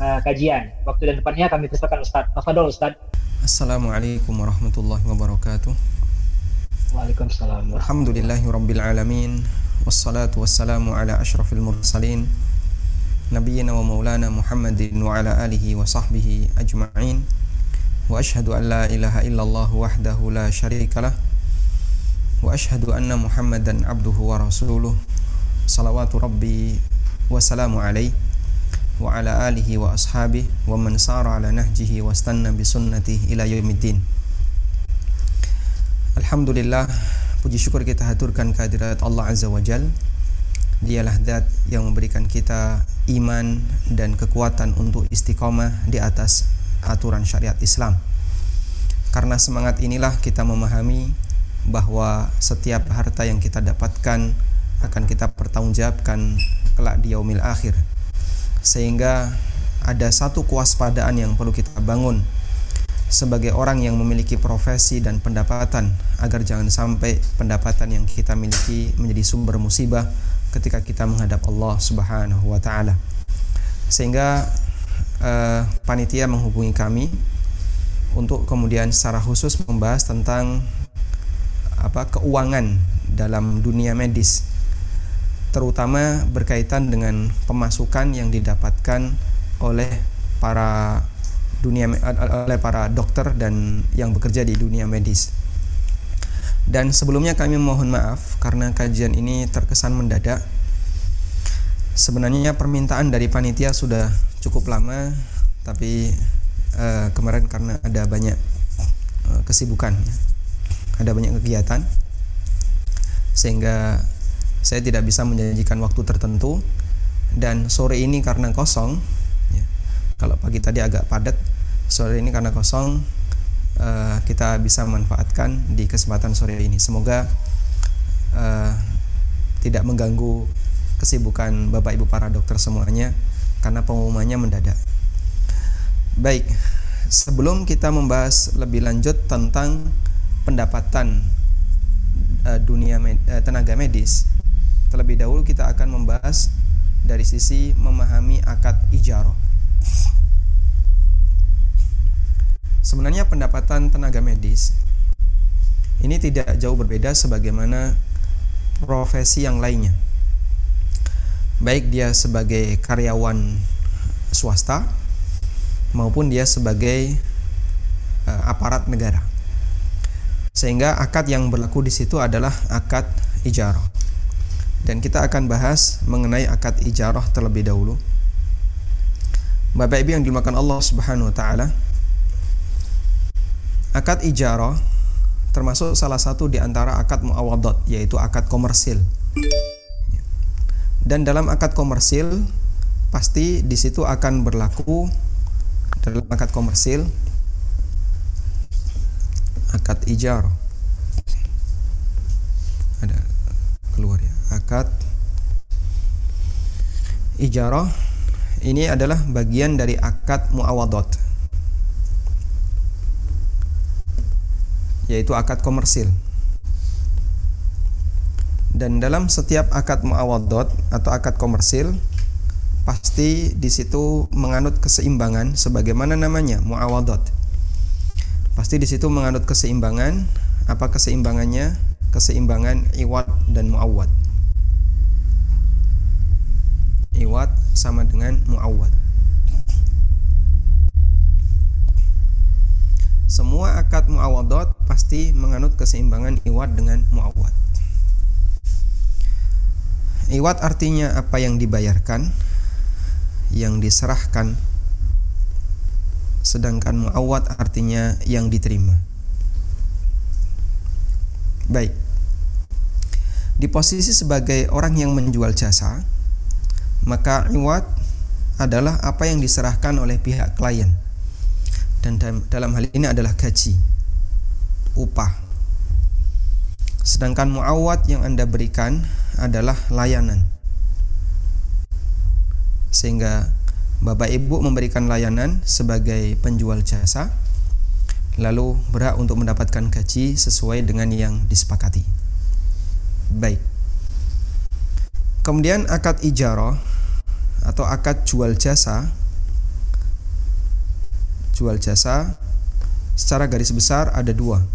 uh, kajian. Waktu dan tempatnya kami persilakan Ustadz. Tafadol Ustadz. Assalamualaikum warahmatullahi wabarakatuh Waalaikumsalam. Alhamdulillahi rabbil alamin Wassalatu wassalamu ala ashrafil mursalin Nabiyyina wa maulana Muhammadin wa ala alihi wa sahbihi ajma'in Wa ashhadu an la ilaha illallah wahdahu la sharika lah Wa ashhadu anna Muhammadan abduhu wa rasuluh Salawatu rabbi wa salamu alaih wa ala alihi wa ashabihi wa man sara ala nahjihi wa stanna bi sunnatihi ila yaumiddin. Alhamdulillah puji syukur kita haturkan kehadirat Allah Azza wa Jal. Dialah zat yang memberikan kita iman dan kekuatan untuk istiqomah di atas aturan syariat Islam. Karena semangat inilah kita memahami bahwa setiap harta yang kita dapatkan akan kita pertanggungjawabkan kelak di yaumil akhir sehingga ada satu kewaspadaan yang perlu kita bangun sebagai orang yang memiliki profesi dan pendapatan agar jangan sampai pendapatan yang kita miliki menjadi sumber musibah ketika kita menghadap Allah Subhanahu wa taala. Sehingga eh, panitia menghubungi kami untuk kemudian secara khusus membahas tentang apa keuangan dalam dunia medis terutama berkaitan dengan pemasukan yang didapatkan oleh para dunia oleh para dokter dan yang bekerja di dunia medis. Dan sebelumnya kami mohon maaf karena kajian ini terkesan mendadak. Sebenarnya permintaan dari panitia sudah cukup lama, tapi uh, kemarin karena ada banyak uh, kesibukan, ada banyak kegiatan, sehingga saya tidak bisa menjanjikan waktu tertentu. Dan sore ini karena kosong ya, kalau pagi tadi agak padat sore ini karena kosong uh, kita bisa manfaatkan di kesempatan sore ini. Semoga uh, tidak mengganggu kesibukan bapak ibu para dokter semuanya karena pengumumannya mendadak. Baik sebelum kita membahas lebih lanjut tentang pendapatan uh, dunia med, tenaga medis Terlebih dahulu kita akan membahas dari sisi memahami akad ijarah. Sebenarnya pendapatan tenaga medis ini tidak jauh berbeda sebagaimana profesi yang lainnya. Baik dia sebagai karyawan swasta maupun dia sebagai uh, aparat negara. Sehingga akad yang berlaku di situ adalah akad ijarah dan kita akan bahas mengenai akad ijarah terlebih dahulu. Bapak Ibu yang dimakan Allah Subhanahu wa taala. Akad ijarah termasuk salah satu di antara akad muawadat yaitu akad komersil. Dan dalam akad komersil pasti di situ akan berlaku dalam akad komersil akad ijarah ada keluar ya akad ijarah ini adalah bagian dari akad muawadot yaitu akad komersil. Dan dalam setiap akad muawadot atau akad komersil pasti di situ menganut keseimbangan sebagaimana namanya muawadot pasti di situ menganut keseimbangan. Apa keseimbangannya? Keseimbangan iwat dan muawad iwat sama dengan muawad. Semua akad muawadot pasti menganut keseimbangan iwat dengan muawad. Iwat artinya apa yang dibayarkan, yang diserahkan, sedangkan muawad artinya yang diterima. Baik. Di posisi sebagai orang yang menjual jasa, maka iwat adalah apa yang diserahkan oleh pihak klien dan dalam hal ini adalah gaji upah. Sedangkan muawat yang Anda berikan adalah layanan. Sehingga Bapak Ibu memberikan layanan sebagai penjual jasa lalu berhak untuk mendapatkan gaji sesuai dengan yang disepakati. Baik. Kemudian akad ijarah atau akad jual jasa jual jasa secara garis besar ada dua.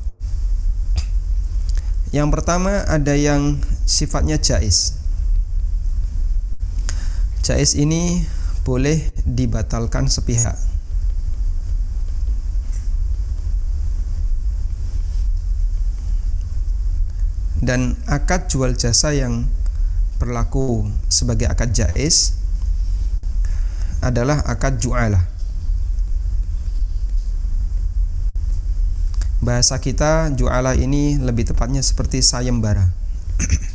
Yang pertama ada yang sifatnya jais. Jais ini boleh dibatalkan sepihak. Dan akad jual jasa yang berlaku sebagai akad jais adalah akad ju'alah. Bahasa kita ju'alah ini lebih tepatnya seperti sayembara.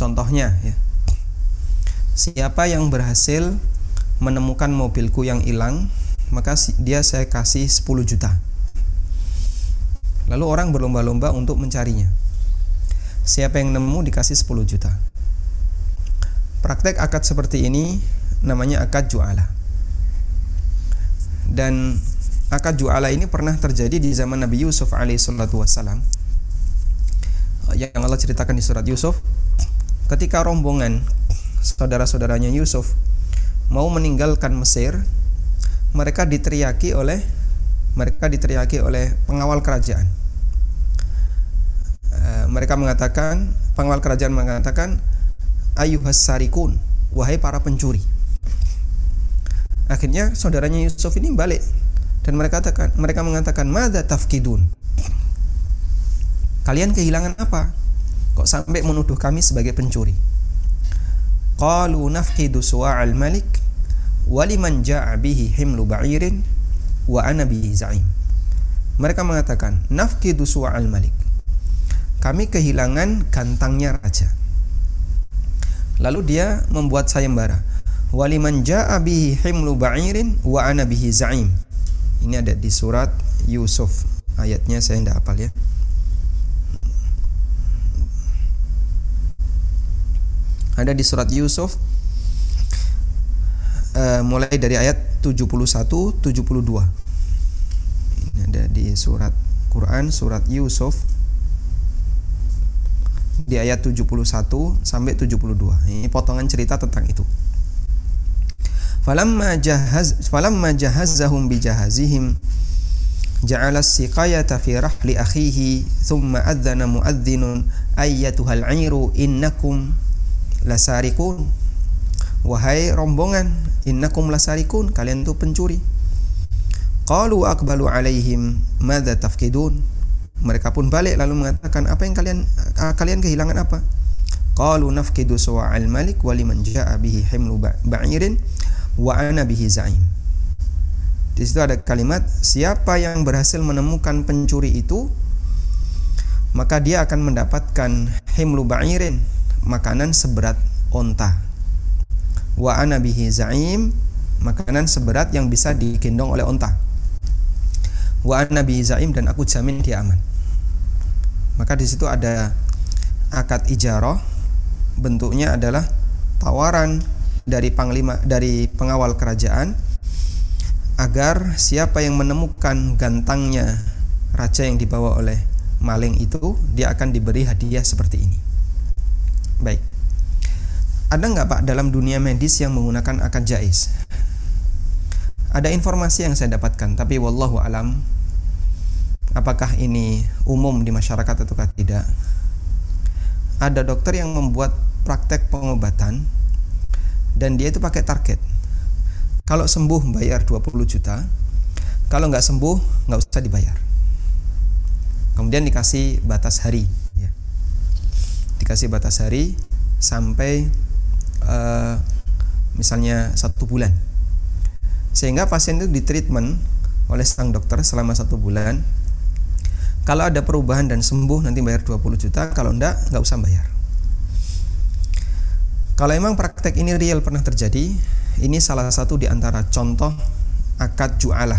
Contohnya ya. Siapa yang berhasil menemukan mobilku yang hilang, maka dia saya kasih 10 juta. Lalu orang berlomba-lomba untuk mencarinya. Siapa yang nemu dikasih 10 juta. Praktek akad seperti ini namanya akad ju'ala. Dan akad ju'ala ini pernah terjadi di zaman Nabi Yusuf alaihissalatu wassalam. Yang Allah ceritakan di surat Yusuf ketika rombongan saudara-saudaranya Yusuf mau meninggalkan Mesir, mereka diteriaki oleh mereka diteriaki oleh pengawal kerajaan. Eh, mereka mengatakan, pengawal kerajaan mengatakan, ayuhas sarikun wahai para pencuri. Akhirnya saudaranya Yusuf ini balik dan mereka katakan mereka mengatakan mada tafkidun? Kalian kehilangan apa? Kok sampai menuduh kami sebagai pencuri? Qalu nafkidu suwa'al malik waliman ja'a bihi himlu ba'irin wa ana bihi za'im. Mereka mengatakan nafkidu suwa'al malik kami kehilangan gantangnya raja Lalu dia membuat sayembara. Waliman ja'a bihi himlu ba'irin wa ana za'im. Ini ada di surat Yusuf. Ayatnya saya tidak hafal ya. Ada di surat Yusuf uh, mulai dari ayat 71 72. Ini ada di surat Quran surat Yusuf di ayat 71 sampai 72. Ini potongan cerita tentang itu. Falamma jahaz falamma jahazzahum bijahazihim ja'ala as-siqayata fi rahli akhihi thumma adzana muadzdinun ayyatuhal 'iru innakum lasarikun wahai rombongan innakum lasarikun kalian itu pencuri qalu aqbalu alaihim madza mereka pun balik lalu mengatakan apa yang kalian uh, kalian kehilangan apa? Qalu nafkidu suwa'al malik wa liman ja'a bihi himlu ba'irin wa ana bihi za'im. Di situ ada kalimat siapa yang berhasil menemukan pencuri itu maka dia akan mendapatkan himlu ba'irin makanan seberat onta. Wa ana bihi za'im makanan seberat yang bisa digendong oleh onta wa nabi zaim dan aku jamin dia aman. Maka di situ ada akad ijarah bentuknya adalah tawaran dari panglima dari pengawal kerajaan agar siapa yang menemukan gantangnya raja yang dibawa oleh maling itu dia akan diberi hadiah seperti ini. Baik. Ada nggak Pak dalam dunia medis yang menggunakan akad jais? Ada informasi yang saya dapatkan, tapi wallahu alam apakah ini umum di masyarakat atau tidak? Ada dokter yang membuat praktek pengobatan dan dia itu pakai target. Kalau sembuh bayar 20 juta. Kalau nggak sembuh nggak usah dibayar. Kemudian dikasih batas hari ya. dikasih batas hari sampai uh, misalnya satu bulan. Sehingga pasien itu ditreatment oleh sang dokter selama satu bulan kalau ada perubahan dan sembuh nanti bayar 20 juta, kalau enggak nggak usah bayar. Kalau emang praktek ini real pernah terjadi, ini salah satu di antara contoh akad ju'alah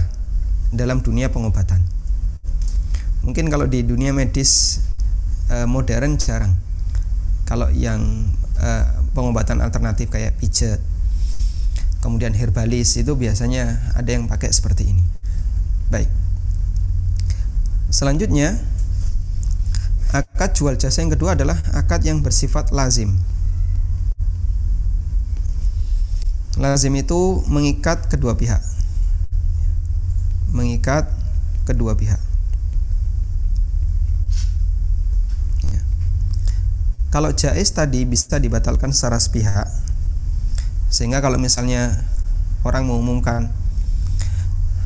dalam dunia pengobatan. Mungkin kalau di dunia medis uh, modern jarang. Kalau yang uh, pengobatan alternatif kayak pijat, kemudian herbalis itu biasanya ada yang pakai seperti ini. Baik. Selanjutnya akad jual jasa yang kedua adalah akad yang bersifat lazim. Lazim itu mengikat kedua pihak. Mengikat kedua pihak. Ya. Kalau jais tadi bisa dibatalkan secara sepihak. Sehingga kalau misalnya orang mengumumkan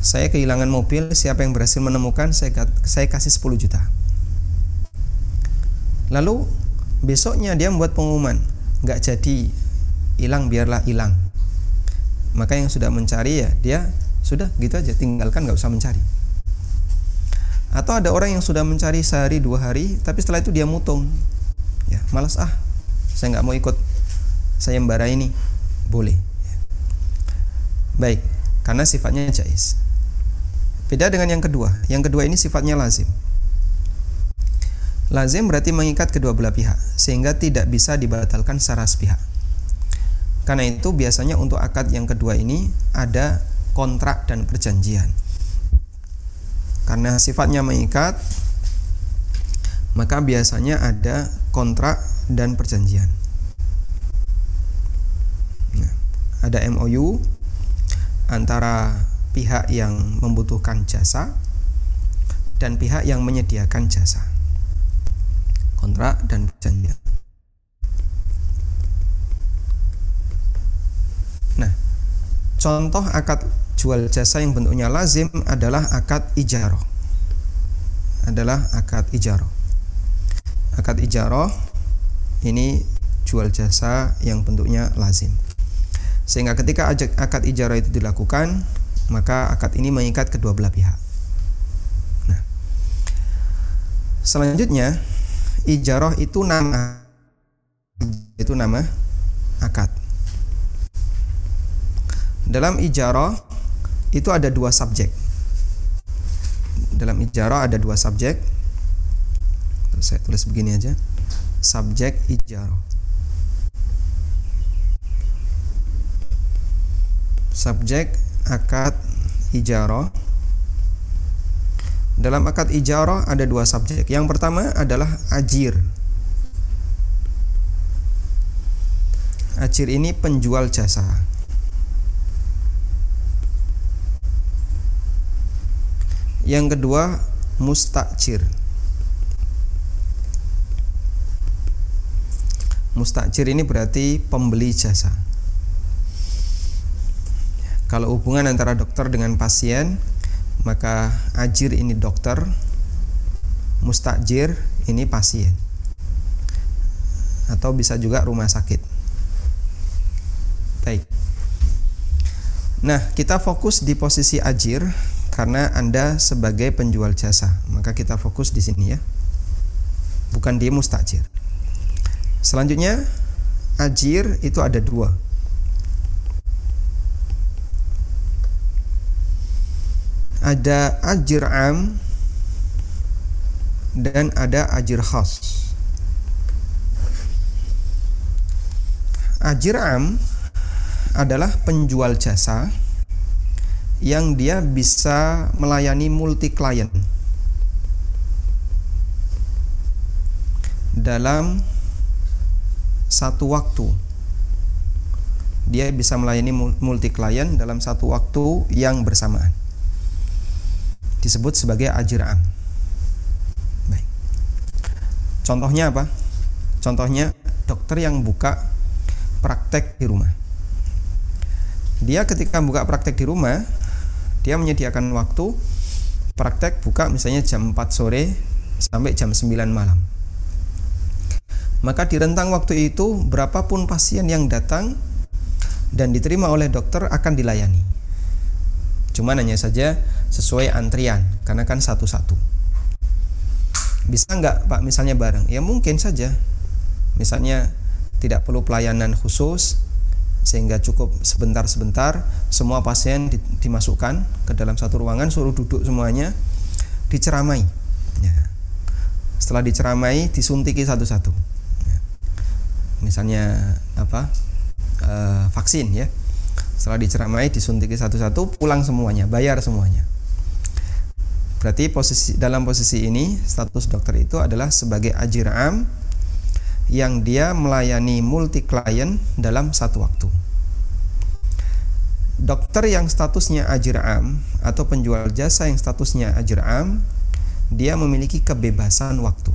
saya kehilangan mobil, siapa yang berhasil menemukan saya saya kasih 10 juta. Lalu besoknya dia membuat pengumuman, nggak jadi hilang biarlah hilang. Maka yang sudah mencari ya dia sudah gitu aja tinggalkan nggak usah mencari. Atau ada orang yang sudah mencari sehari dua hari tapi setelah itu dia mutung. Ya malas ah saya nggak mau ikut saya sayembara ini boleh. Baik karena sifatnya jais beda dengan yang kedua yang kedua ini sifatnya lazim lazim berarti mengikat kedua belah pihak sehingga tidak bisa dibatalkan secara sepihak karena itu biasanya untuk akad yang kedua ini ada kontrak dan perjanjian. Karena sifatnya mengikat, maka biasanya ada kontrak dan perjanjian. Nah, ada MOU antara pihak yang membutuhkan jasa dan pihak yang menyediakan jasa. Kontrak dan perjanjian. Contoh akad jual jasa yang bentuknya lazim adalah akad ijaroh. Adalah akad ijaroh. Akad ijaroh ini jual jasa yang bentuknya lazim. Sehingga ketika akad ijaroh itu dilakukan, maka akad ini mengikat kedua belah pihak. Nah, selanjutnya ijaroh itu nama itu nama akad. Dalam ijarah itu ada dua subjek. Dalam ijarah ada dua subjek. Saya tulis begini aja. Subjek ijarah. Subjek akad ijarah. Dalam akad ijarah ada dua subjek. Yang pertama adalah ajir. Ajir ini penjual jasa. Yang kedua mustakjir. Mustakjir ini berarti pembeli jasa. Kalau hubungan antara dokter dengan pasien, maka ajir ini dokter, mustakjir ini pasien. Atau bisa juga rumah sakit. Baik. Nah, kita fokus di posisi ajir karena Anda sebagai penjual jasa. Maka kita fokus di sini ya. Bukan di mustajir. Selanjutnya ajir itu ada dua. Ada ajir am dan ada ajir khas. Ajir am adalah penjual jasa yang dia bisa melayani multi klien dalam satu waktu. Dia bisa melayani multi klien dalam satu waktu yang bersamaan disebut sebagai ajir'am baik contohnya apa contohnya dokter yang buka praktek di rumah dia ketika buka praktek di rumah dia menyediakan waktu praktek buka misalnya jam 4 sore sampai jam 9 malam. Maka di rentang waktu itu berapapun pasien yang datang dan diterima oleh dokter akan dilayani. Cuma hanya saja sesuai antrian karena kan satu-satu. Bisa nggak Pak misalnya bareng? Ya mungkin saja. Misalnya tidak perlu pelayanan khusus, sehingga cukup sebentar-sebentar semua pasien dimasukkan ke dalam satu ruangan suruh duduk semuanya diceramai ya. setelah diceramai disuntiki satu-satu Ya. misalnya apa eh, vaksin ya setelah diceramai disuntiki satu-satu pulang semuanya bayar semuanya berarti posisi dalam posisi ini status dokter itu adalah sebagai ajir am yang dia melayani multi klien dalam satu waktu. Dokter yang statusnya ajir am atau penjual jasa yang statusnya ajir am dia memiliki kebebasan waktu.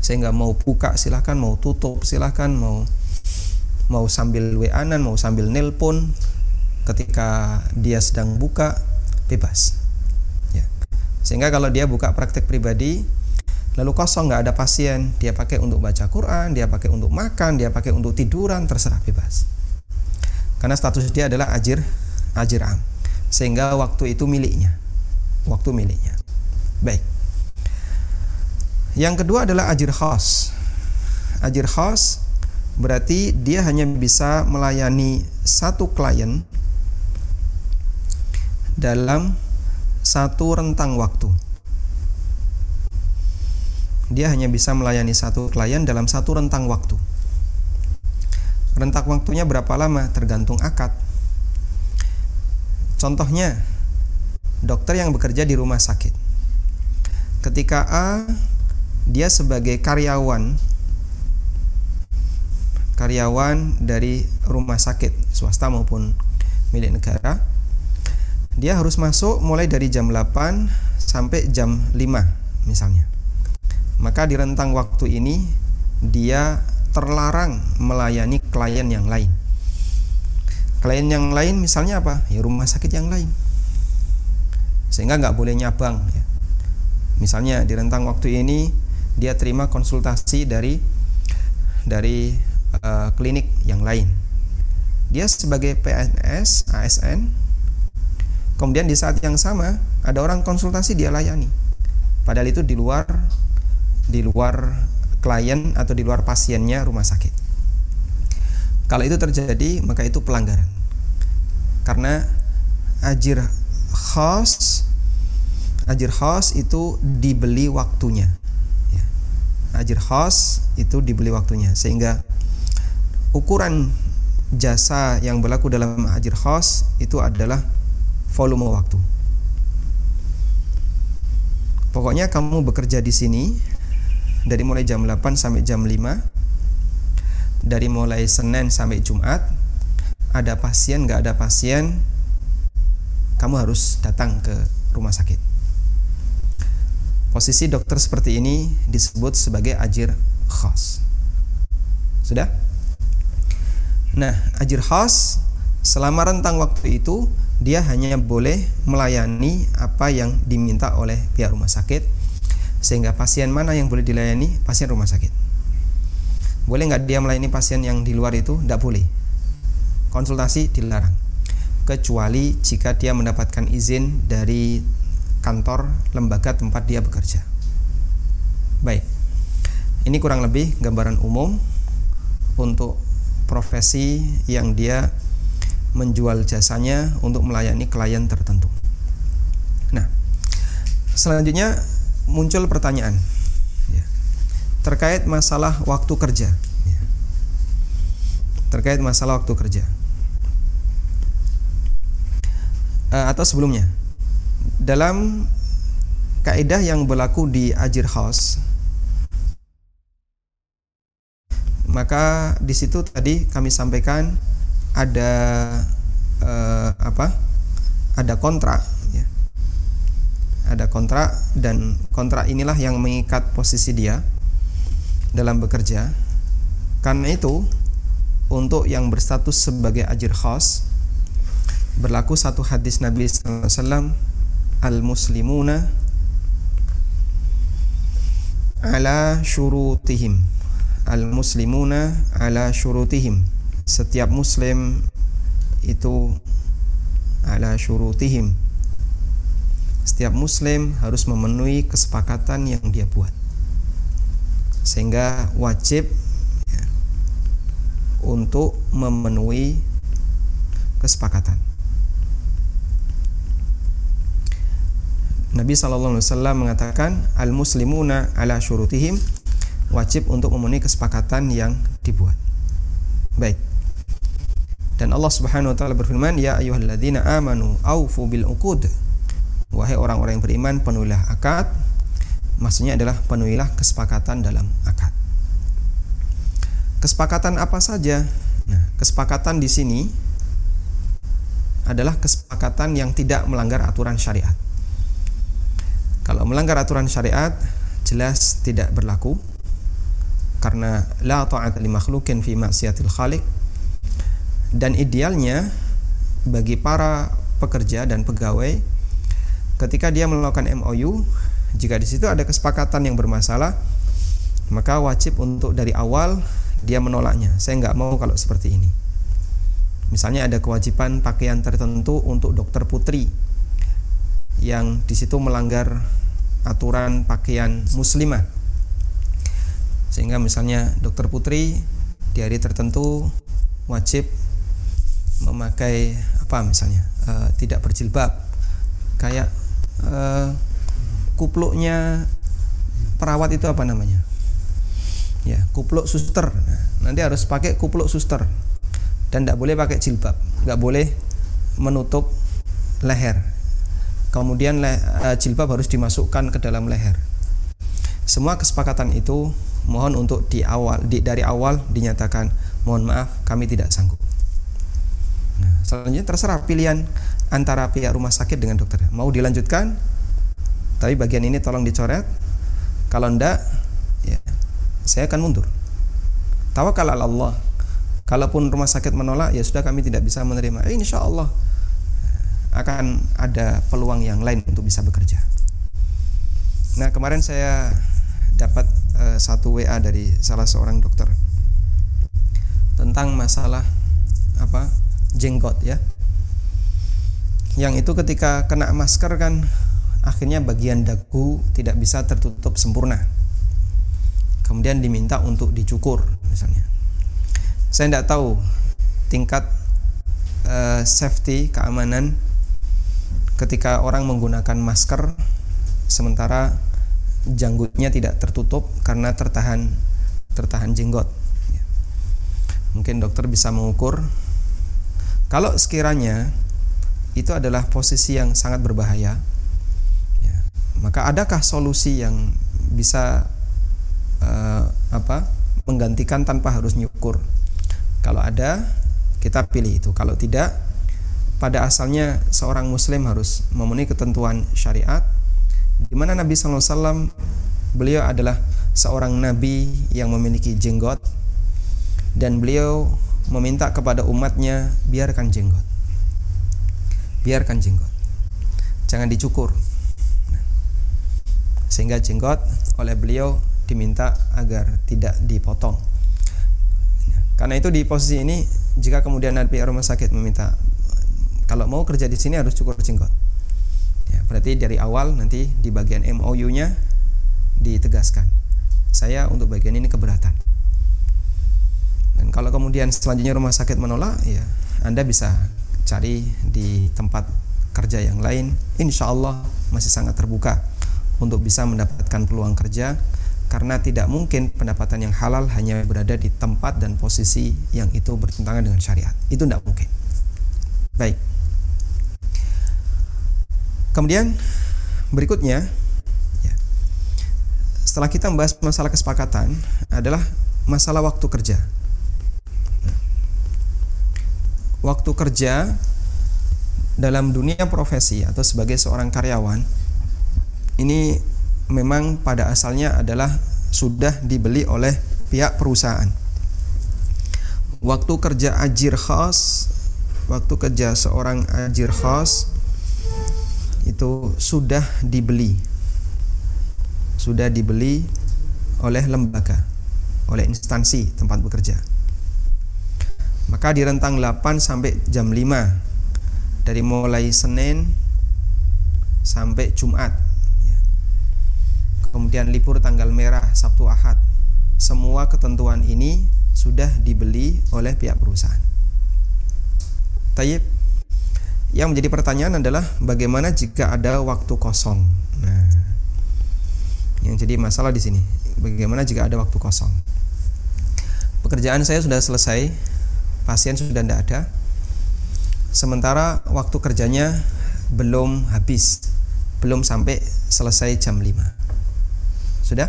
Sehingga mau buka silahkan mau tutup silahkan mau mau sambil wa-an mau sambil nelpon. Ketika dia sedang buka bebas sehingga kalau dia buka praktek pribadi lalu kosong nggak ada pasien dia pakai untuk baca Quran dia pakai untuk makan dia pakai untuk tiduran terserah bebas. Karena status dia adalah ajir ajir am. Sehingga waktu itu miliknya. Waktu miliknya. Baik. Yang kedua adalah ajir khas. Ajir khas berarti dia hanya bisa melayani satu klien dalam satu rentang waktu dia hanya bisa melayani satu klien dalam satu rentang waktu Rentak waktunya berapa lama? Tergantung akad. Contohnya, dokter yang bekerja di rumah sakit. Ketika A dia sebagai karyawan karyawan dari rumah sakit swasta maupun milik negara dia harus masuk mulai dari jam 8 sampai jam 5 misalnya maka di rentang waktu ini dia terlarang melayani klien yang lain. Klien yang lain misalnya apa? Ya rumah sakit yang lain. Sehingga nggak boleh nyabang. Ya. Misalnya di rentang waktu ini dia terima konsultasi dari dari uh, klinik yang lain. Dia sebagai PNS, ASN, kemudian di saat yang sama ada orang konsultasi dia layani. Padahal itu di luar di luar klien atau di luar pasiennya rumah sakit. Kalau itu terjadi, maka itu pelanggaran. Karena ajir khas ajir khas itu dibeli waktunya. Ya. Ajir khas itu dibeli waktunya sehingga ukuran jasa yang berlaku dalam ajir khas itu adalah volume waktu. Pokoknya kamu bekerja di sini dari mulai jam 8 sampai jam 5 dari mulai Senin sampai Jumat ada pasien nggak ada pasien kamu harus datang ke rumah sakit. Posisi dokter seperti ini disebut sebagai ajir khas. Sudah? Nah ajir khas selama rentang waktu itu dia hanya boleh melayani apa yang diminta oleh pihak rumah sakit. Sehingga pasien mana yang boleh dilayani? Pasien rumah sakit. Boleh nggak dia melayani pasien yang di luar itu? Tidak boleh. Konsultasi dilarang. Kecuali jika dia mendapatkan izin dari kantor lembaga tempat dia bekerja. Baik. Ini kurang lebih gambaran umum untuk profesi yang dia menjual jasanya untuk melayani klien tertentu. Nah, selanjutnya muncul pertanyaan ya, terkait masalah waktu kerja ya, terkait masalah waktu kerja uh, atau sebelumnya dalam kaidah yang berlaku di ajir house maka di situ tadi kami sampaikan ada uh, apa ada kontrak ada kontrak dan kontrak inilah yang mengikat posisi dia dalam bekerja. Karena itu untuk yang berstatus sebagai ajir khas berlaku satu hadis Nabi SAW al muslimuna ala syurutihim. Al muslimuna ala syurutihim setiap muslim itu ala syurutihim setiap muslim harus memenuhi kesepakatan yang dia buat sehingga wajib ya, untuk memenuhi kesepakatan Nabi Shallallahu Alaihi Wasallam mengatakan al muslimuna ala syurutihim wajib untuk memenuhi kesepakatan yang dibuat. Baik. Dan Allah Subhanahu wa taala berfirman, "Ya ayyuhalladzina amanu aufu bil uqud." Wahai orang-orang yang beriman, penuhilah akad. Maksudnya adalah penuhilah kesepakatan dalam akad. Kesepakatan apa saja? Nah, kesepakatan di sini adalah kesepakatan yang tidak melanggar aturan syariat. Kalau melanggar aturan syariat, jelas tidak berlaku karena la ta'ata li makhlukin fi maksiatil khaliq dan idealnya bagi para pekerja dan pegawai ketika dia melakukan MOU jika di situ ada kesepakatan yang bermasalah maka wajib untuk dari awal dia menolaknya. Saya nggak mau kalau seperti ini. Misalnya ada kewajiban pakaian tertentu untuk dokter putri yang di situ melanggar aturan pakaian muslimah. Sehingga misalnya dokter putri di hari tertentu wajib memakai apa misalnya uh, tidak berjilbab. Kayak uh, kupluknya perawat itu apa namanya? Ya kupluk suster. Nah, nanti harus pakai kupluk suster. Dan tidak boleh pakai jilbab. Nggak boleh menutup leher. Kemudian le, uh, jilbab harus dimasukkan ke dalam leher. Semua kesepakatan itu mohon untuk di awal di, dari awal dinyatakan mohon maaf kami tidak sanggup Selanjutnya terserah pilihan antara pihak rumah sakit dengan dokter. Mau dilanjutkan? Tapi bagian ini tolong dicoret. Kalau ndak, ya saya akan mundur. Tawakal Allah. Kalaupun rumah sakit menolak, ya sudah kami tidak bisa menerima. Eh, insya Allah akan ada peluang yang lain untuk bisa bekerja. Nah kemarin saya dapat uh, satu WA dari salah seorang dokter tentang masalah apa jenggot ya. Yang itu ketika kena masker kan akhirnya bagian dagu tidak bisa tertutup sempurna. Kemudian diminta untuk dicukur misalnya. Saya tidak tahu tingkat uh, safety keamanan ketika orang menggunakan masker sementara janggutnya tidak tertutup karena tertahan tertahan jenggot. Mungkin dokter bisa mengukur kalau sekiranya itu adalah posisi yang sangat berbahaya, ya, maka adakah solusi yang bisa uh, apa menggantikan tanpa harus nyukur? Kalau ada, kita pilih itu. Kalau tidak, pada asalnya seorang Muslim harus memenuhi ketentuan syariat, di mana Nabi SAW beliau adalah seorang Nabi yang memiliki jenggot dan beliau meminta kepada umatnya biarkan jenggot. Biarkan jenggot. Jangan dicukur. Sehingga jenggot oleh beliau diminta agar tidak dipotong. Karena itu di posisi ini jika kemudian nanti rumah sakit meminta kalau mau kerja di sini harus cukur jenggot. Ya, berarti dari awal nanti di bagian MOU-nya ditegaskan saya untuk bagian ini keberatan kalau kemudian selanjutnya rumah sakit menolak, ya Anda bisa cari di tempat kerja yang lain. Insya Allah masih sangat terbuka untuk bisa mendapatkan peluang kerja karena tidak mungkin pendapatan yang halal hanya berada di tempat dan posisi yang itu bertentangan dengan syariat. Itu tidak mungkin. Baik. Kemudian berikutnya, ya, setelah kita membahas masalah kesepakatan adalah masalah waktu kerja waktu kerja dalam dunia profesi atau sebagai seorang karyawan ini memang pada asalnya adalah sudah dibeli oleh pihak perusahaan. Waktu kerja ajir khas, waktu kerja seorang ajir khas itu sudah dibeli. Sudah dibeli oleh lembaga, oleh instansi tempat bekerja maka di rentang 8 sampai jam 5 dari mulai Senin sampai Jumat. Ya. kemudian libur tanggal merah Sabtu Ahad. Semua ketentuan ini sudah dibeli oleh pihak perusahaan. Tayyip Yang menjadi pertanyaan adalah bagaimana jika ada waktu kosong. Nah, yang jadi masalah di sini, bagaimana jika ada waktu kosong? Pekerjaan saya sudah selesai, pasien sudah tidak ada. Sementara waktu kerjanya belum habis, belum sampai selesai jam 5. Sudah?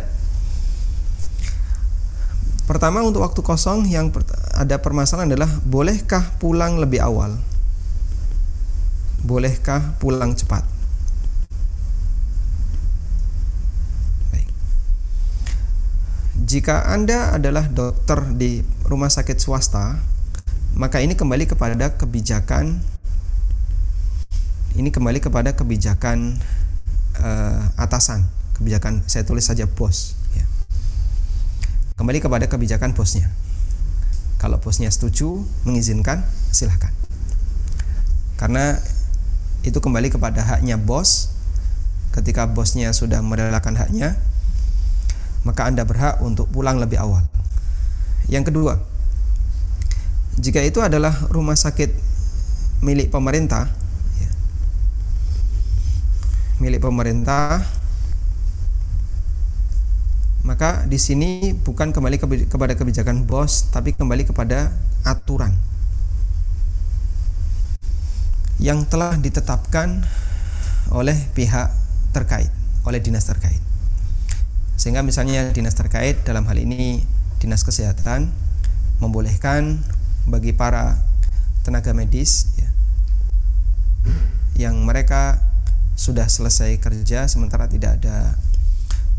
Pertama untuk waktu kosong yang ada permasalahan adalah bolehkah pulang lebih awal? bolehkah pulang cepat? Baik. Jika Anda adalah dokter di rumah sakit swasta, maka ini kembali kepada kebijakan ini kembali kepada kebijakan uh, atasan, kebijakan saya tulis saja bos ya. Kembali kepada kebijakan bosnya. Kalau bosnya setuju mengizinkan, silahkan. Karena itu kembali kepada haknya bos. Ketika bosnya sudah merelakan haknya, maka Anda berhak untuk pulang lebih awal. Yang kedua, jika itu adalah rumah sakit milik pemerintah, ya, milik pemerintah, maka di sini bukan kembali kepada kebijakan bos, tapi kembali kepada aturan yang telah ditetapkan oleh pihak terkait, oleh dinas terkait. Sehingga misalnya dinas terkait dalam hal ini dinas kesehatan membolehkan bagi para tenaga medis ya, yang mereka sudah selesai kerja sementara tidak ada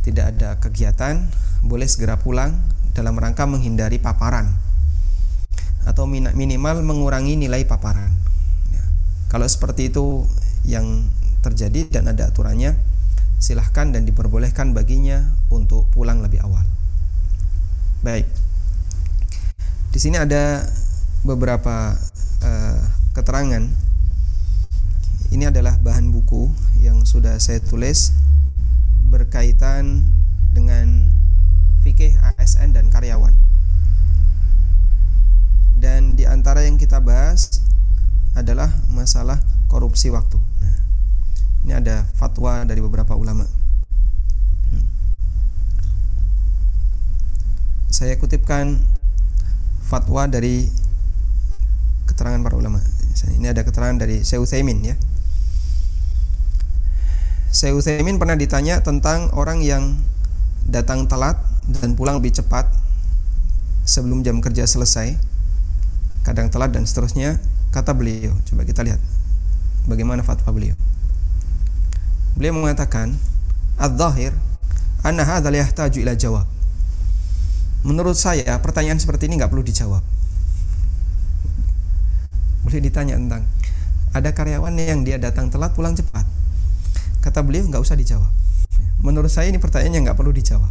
tidak ada kegiatan boleh segera pulang dalam rangka menghindari paparan atau minimal mengurangi nilai paparan kalau seperti itu yang terjadi dan ada aturannya, silahkan dan diperbolehkan baginya untuk pulang lebih awal. Baik. Di sini ada beberapa uh, keterangan. Ini adalah bahan buku yang sudah saya tulis berkaitan dengan fikih ASN dan karyawan. Dan di antara yang kita bahas adalah masalah korupsi waktu. Ini ada fatwa dari beberapa ulama. Saya kutipkan fatwa dari keterangan para ulama. Ini ada keterangan dari Syekh Utsaimin ya. Syekh Utsaimin pernah ditanya tentang orang yang datang telat dan pulang lebih cepat sebelum jam kerja selesai, kadang telat dan seterusnya Kata beliau, coba kita lihat bagaimana fatwa beliau. Beliau mengatakan, "Adz-dzahir anna hadzal yahtaju ila jawab." Menurut saya, pertanyaan seperti ini nggak perlu dijawab. Boleh ditanya tentang ada karyawan yang dia datang telat pulang cepat. Kata beliau nggak usah dijawab. Menurut saya ini pertanyaan yang nggak perlu dijawab.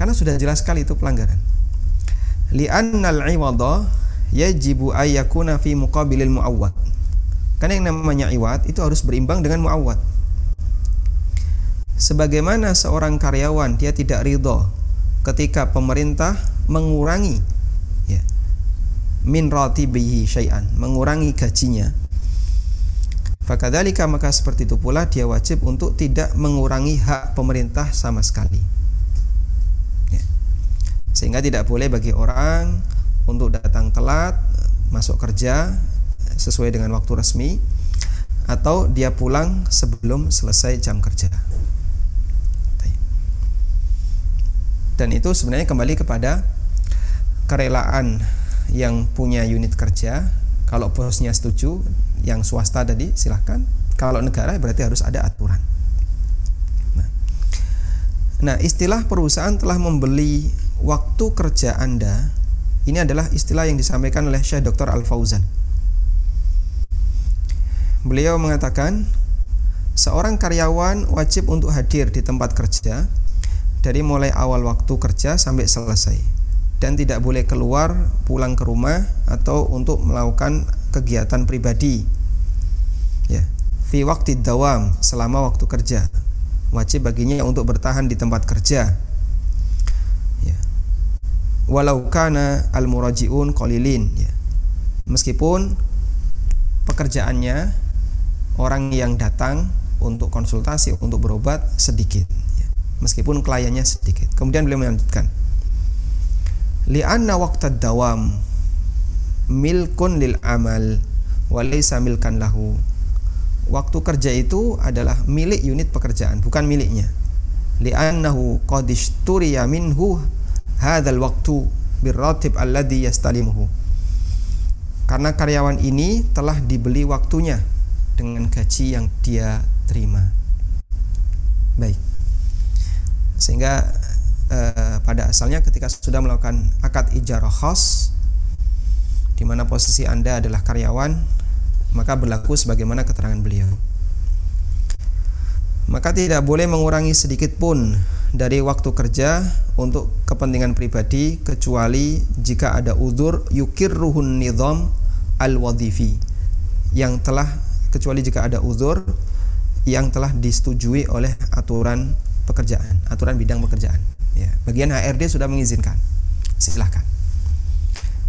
Karena sudah jelas sekali itu pelanggaran. Li'annal iwadha yajibu ayyakuna fi muqabilil muawwad. Karena yang namanya iwat itu harus berimbang dengan muawwad. Sebagaimana seorang karyawan dia tidak ridho ketika pemerintah mengurangi min ratibihi syai'an, mengurangi gajinya. Fakadhalika maka seperti itu pula dia wajib untuk tidak mengurangi hak pemerintah sama sekali. Ya. Sehingga tidak boleh bagi orang untuk datang telat masuk kerja sesuai dengan waktu resmi atau dia pulang sebelum selesai jam kerja. Dan itu sebenarnya kembali kepada kerelaan yang punya unit kerja. Kalau bosnya setuju, yang swasta tadi silahkan. Kalau negara berarti harus ada aturan. Nah, nah istilah perusahaan telah membeli waktu kerja Anda ini adalah istilah yang disampaikan oleh Syekh Dr. Al Fauzan. Beliau mengatakan, seorang karyawan wajib untuk hadir di tempat kerja dari mulai awal waktu kerja sampai selesai dan tidak boleh keluar pulang ke rumah atau untuk melakukan kegiatan pribadi. Ya, fi waktu dawam selama waktu kerja. Wajib baginya untuk bertahan di tempat kerja walau kana al murajiun qalilin ya. Meskipun pekerjaannya orang yang datang untuk konsultasi untuk berobat sedikit ya. meskipun kliennya sedikit kemudian beliau melanjutkan li'anna waqtad dawam milkun lil amal walaysa milkan lahu waktu kerja itu adalah milik unit pekerjaan bukan miliknya li'annahu qad ishturiya minhu hadzal waqtu birratib alladhi yastalimuhu karena karyawan ini telah dibeli waktunya dengan gaji yang dia terima. Baik. Sehingga eh, pada asalnya ketika sudah melakukan akad ijarah khas di mana posisi Anda adalah karyawan, maka berlaku sebagaimana keterangan beliau. Maka tidak boleh mengurangi sedikit pun dari waktu kerja untuk kepentingan pribadi kecuali jika ada udur yukirruhun nizam al-wadifi yang telah kecuali jika ada uzur yang telah disetujui oleh aturan pekerjaan, aturan bidang pekerjaan. Ya, bagian HRD sudah mengizinkan. Silahkan.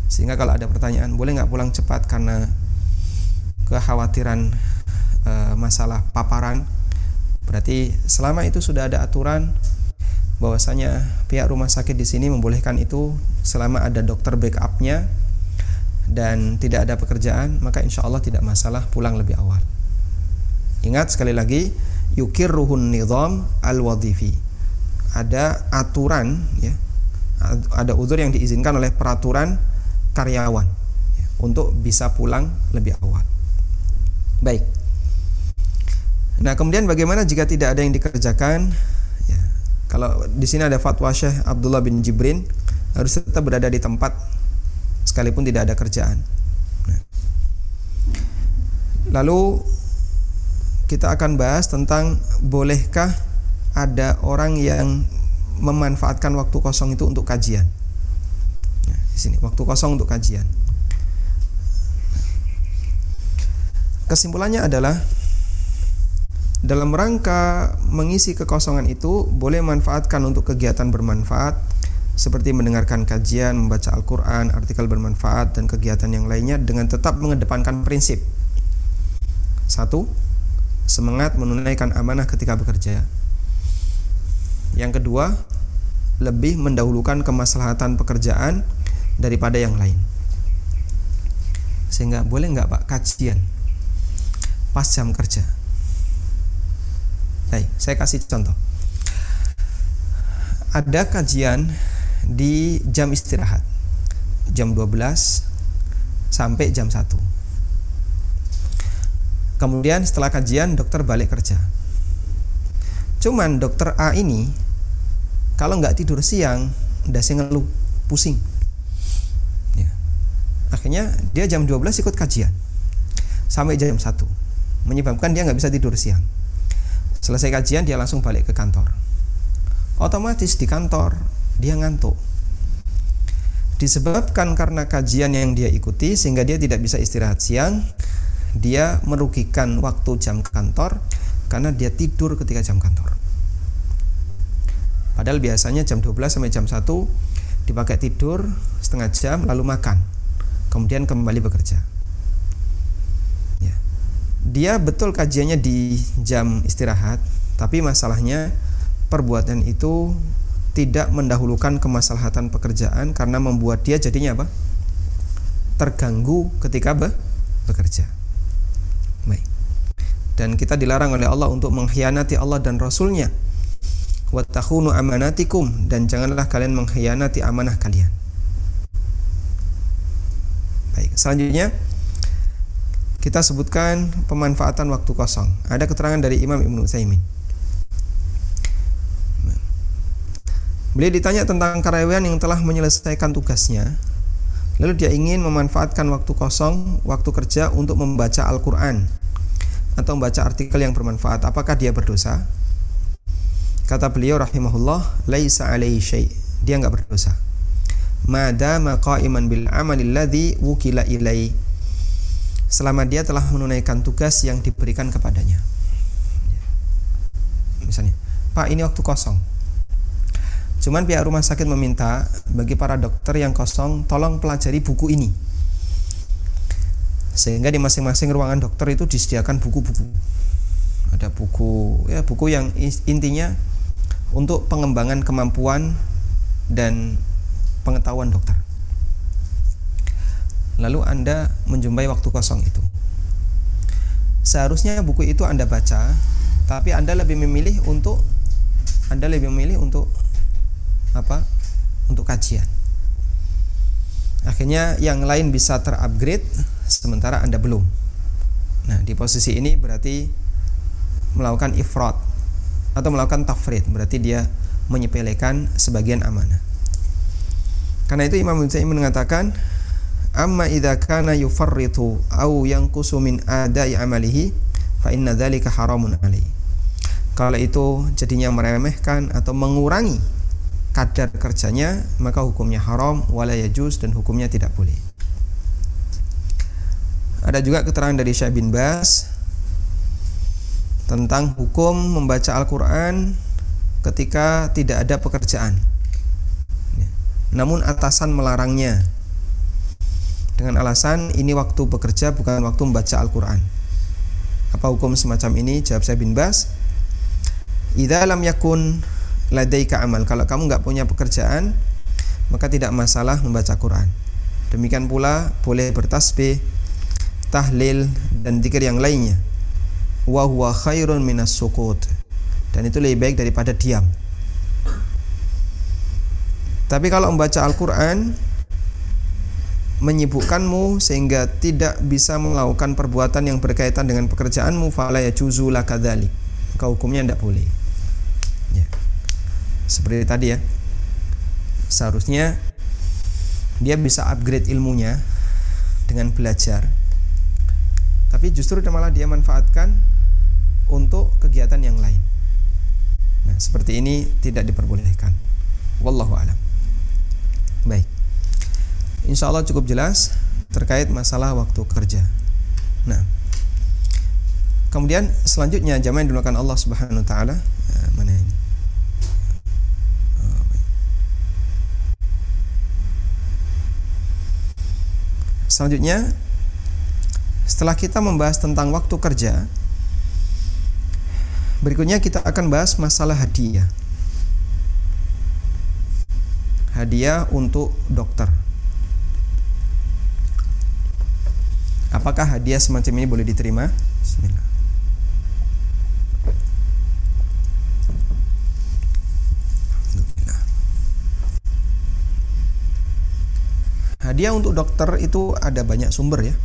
Sehingga kalau ada pertanyaan, boleh nggak pulang cepat karena kekhawatiran e, masalah paparan, berarti selama itu sudah ada aturan bahwasanya pihak rumah sakit di sini membolehkan itu selama ada dokter backupnya dan tidak ada pekerjaan maka insya Allah tidak masalah pulang lebih awal ingat sekali lagi yukir ruhun nizam al wadifi ada aturan ya ada uzur yang diizinkan oleh peraturan karyawan ya, untuk bisa pulang lebih awal baik nah kemudian bagaimana jika tidak ada yang dikerjakan kalau di sini ada fatwa Syekh Abdullah bin Jibrin harus tetap berada di tempat sekalipun tidak ada kerjaan. Nah. Lalu kita akan bahas tentang bolehkah ada orang yang memanfaatkan waktu kosong itu untuk kajian. Nah, di sini waktu kosong untuk kajian. Kesimpulannya adalah dalam rangka mengisi kekosongan itu boleh manfaatkan untuk kegiatan bermanfaat seperti mendengarkan kajian, membaca Al-Quran, artikel bermanfaat, dan kegiatan yang lainnya dengan tetap mengedepankan prinsip. Satu, semangat menunaikan amanah ketika bekerja. Yang kedua, lebih mendahulukan kemaslahatan pekerjaan daripada yang lain. Sehingga boleh nggak Pak kajian pas jam kerja? Baik, saya kasih contoh. Ada kajian di jam istirahat. Jam 12 sampai jam 1. Kemudian setelah kajian dokter balik kerja. Cuman dokter A ini kalau nggak tidur siang, udah ngeluh, pusing. Ya. Akhirnya dia jam 12 ikut kajian sampai jam 1 menyebabkan dia nggak bisa tidur siang Selesai kajian dia langsung balik ke kantor. Otomatis di kantor dia ngantuk. Disebabkan karena kajian yang dia ikuti sehingga dia tidak bisa istirahat siang, dia merugikan waktu jam kantor karena dia tidur ketika jam kantor. Padahal biasanya jam 12 sampai jam 1 dipakai tidur setengah jam lalu makan. Kemudian kembali bekerja dia betul kajiannya di jam istirahat, tapi masalahnya perbuatan itu tidak mendahulukan kemaslahatan pekerjaan karena membuat dia jadinya apa? terganggu ketika be bekerja. Dan kita dilarang oleh Allah untuk mengkhianati Allah dan Rasulnya. Wattakhunu amanatikum dan janganlah kalian mengkhianati amanah kalian. Baik, selanjutnya kita sebutkan pemanfaatan waktu kosong. Ada keterangan dari Imam Ibnu Utsaimin. Beliau ditanya tentang karyawan yang telah menyelesaikan tugasnya, lalu dia ingin memanfaatkan waktu kosong, waktu kerja untuk membaca Al-Quran atau membaca artikel yang bermanfaat. Apakah dia berdosa? Kata beliau rahimahullah, laisa alaihi syai. Dia enggak berdosa. Madama qa'iman bil amalil ladzi wukila ilai selama dia telah menunaikan tugas yang diberikan kepadanya. Misalnya, Pak ini waktu kosong. Cuman pihak rumah sakit meminta bagi para dokter yang kosong tolong pelajari buku ini. sehingga di masing-masing ruangan dokter itu disediakan buku-buku ada buku ya buku yang intinya untuk pengembangan kemampuan dan pengetahuan dokter. Lalu anda menjumpai waktu kosong itu. Seharusnya buku itu anda baca tapi anda lebih memilih untuk anda lebih memilih untuk apa? Untuk kajian. Akhirnya yang lain bisa terupgrade sementara anda belum. Nah di posisi ini berarti melakukan ifrat atau melakukan tafrid berarti dia menyepelekan sebagian amanah. Karena itu Imam Mujahid mengatakan amma idza kana yufarritu au yanqusu min adai amalihi fa inna dzalika haramun alaihi. Kalau itu jadinya meremehkan atau mengurangi kadar kerjanya maka hukumnya haram wala yajuz dan hukumnya tidak boleh. Ada juga keterangan dari Syekh bin Bas tentang hukum membaca Al-Quran ketika tidak ada pekerjaan. Namun atasan melarangnya dengan alasan ini waktu bekerja bukan waktu membaca Al-Quran. Apa hukum semacam ini? Jawab saya bin Bas. Idza lam yakun ladaika amal. Kalau kamu nggak punya pekerjaan, maka tidak masalah membaca Quran. Demikian pula boleh bertasbih, tahlil dan zikir yang lainnya wa huwa khairun minas sukut dan itu lebih baik daripada diam. Tapi kalau membaca Al-Quran menyibukkanmu sehingga tidak bisa melakukan perbuatan yang berkaitan dengan pekerjaanmu fala ya juzula kadzalik maka hukumnya tidak boleh. Ya. seperti tadi ya. Seharusnya dia bisa upgrade ilmunya dengan belajar. Tapi justru malah dia manfaatkan untuk kegiatan yang lain. Nah, seperti ini tidak diperbolehkan. Wallahu alam. Baik. Insya Allah cukup jelas terkait masalah waktu kerja. Nah, kemudian selanjutnya jamaah yang dilakukan Allah Subhanahu wa taala nah, mana ini? Oh, selanjutnya setelah kita membahas tentang waktu kerja, Berikutnya kita akan bahas masalah hadiah. Hadiah untuk dokter. Apakah hadiah semacam ini boleh diterima? Bismillah. Hadiah untuk dokter itu ada banyak sumber ya.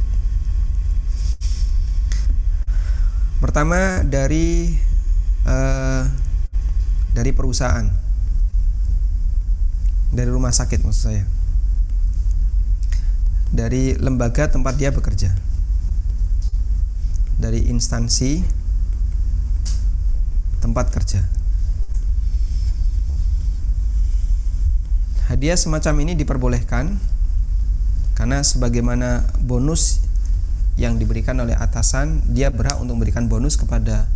Pertama dari uh, dari perusahaan. Dari rumah sakit maksud saya. Dari lembaga tempat dia bekerja. Dari instansi tempat kerja. Hadiah semacam ini diperbolehkan karena sebagaimana bonus yang diberikan oleh atasan dia berhak untuk memberikan bonus kepada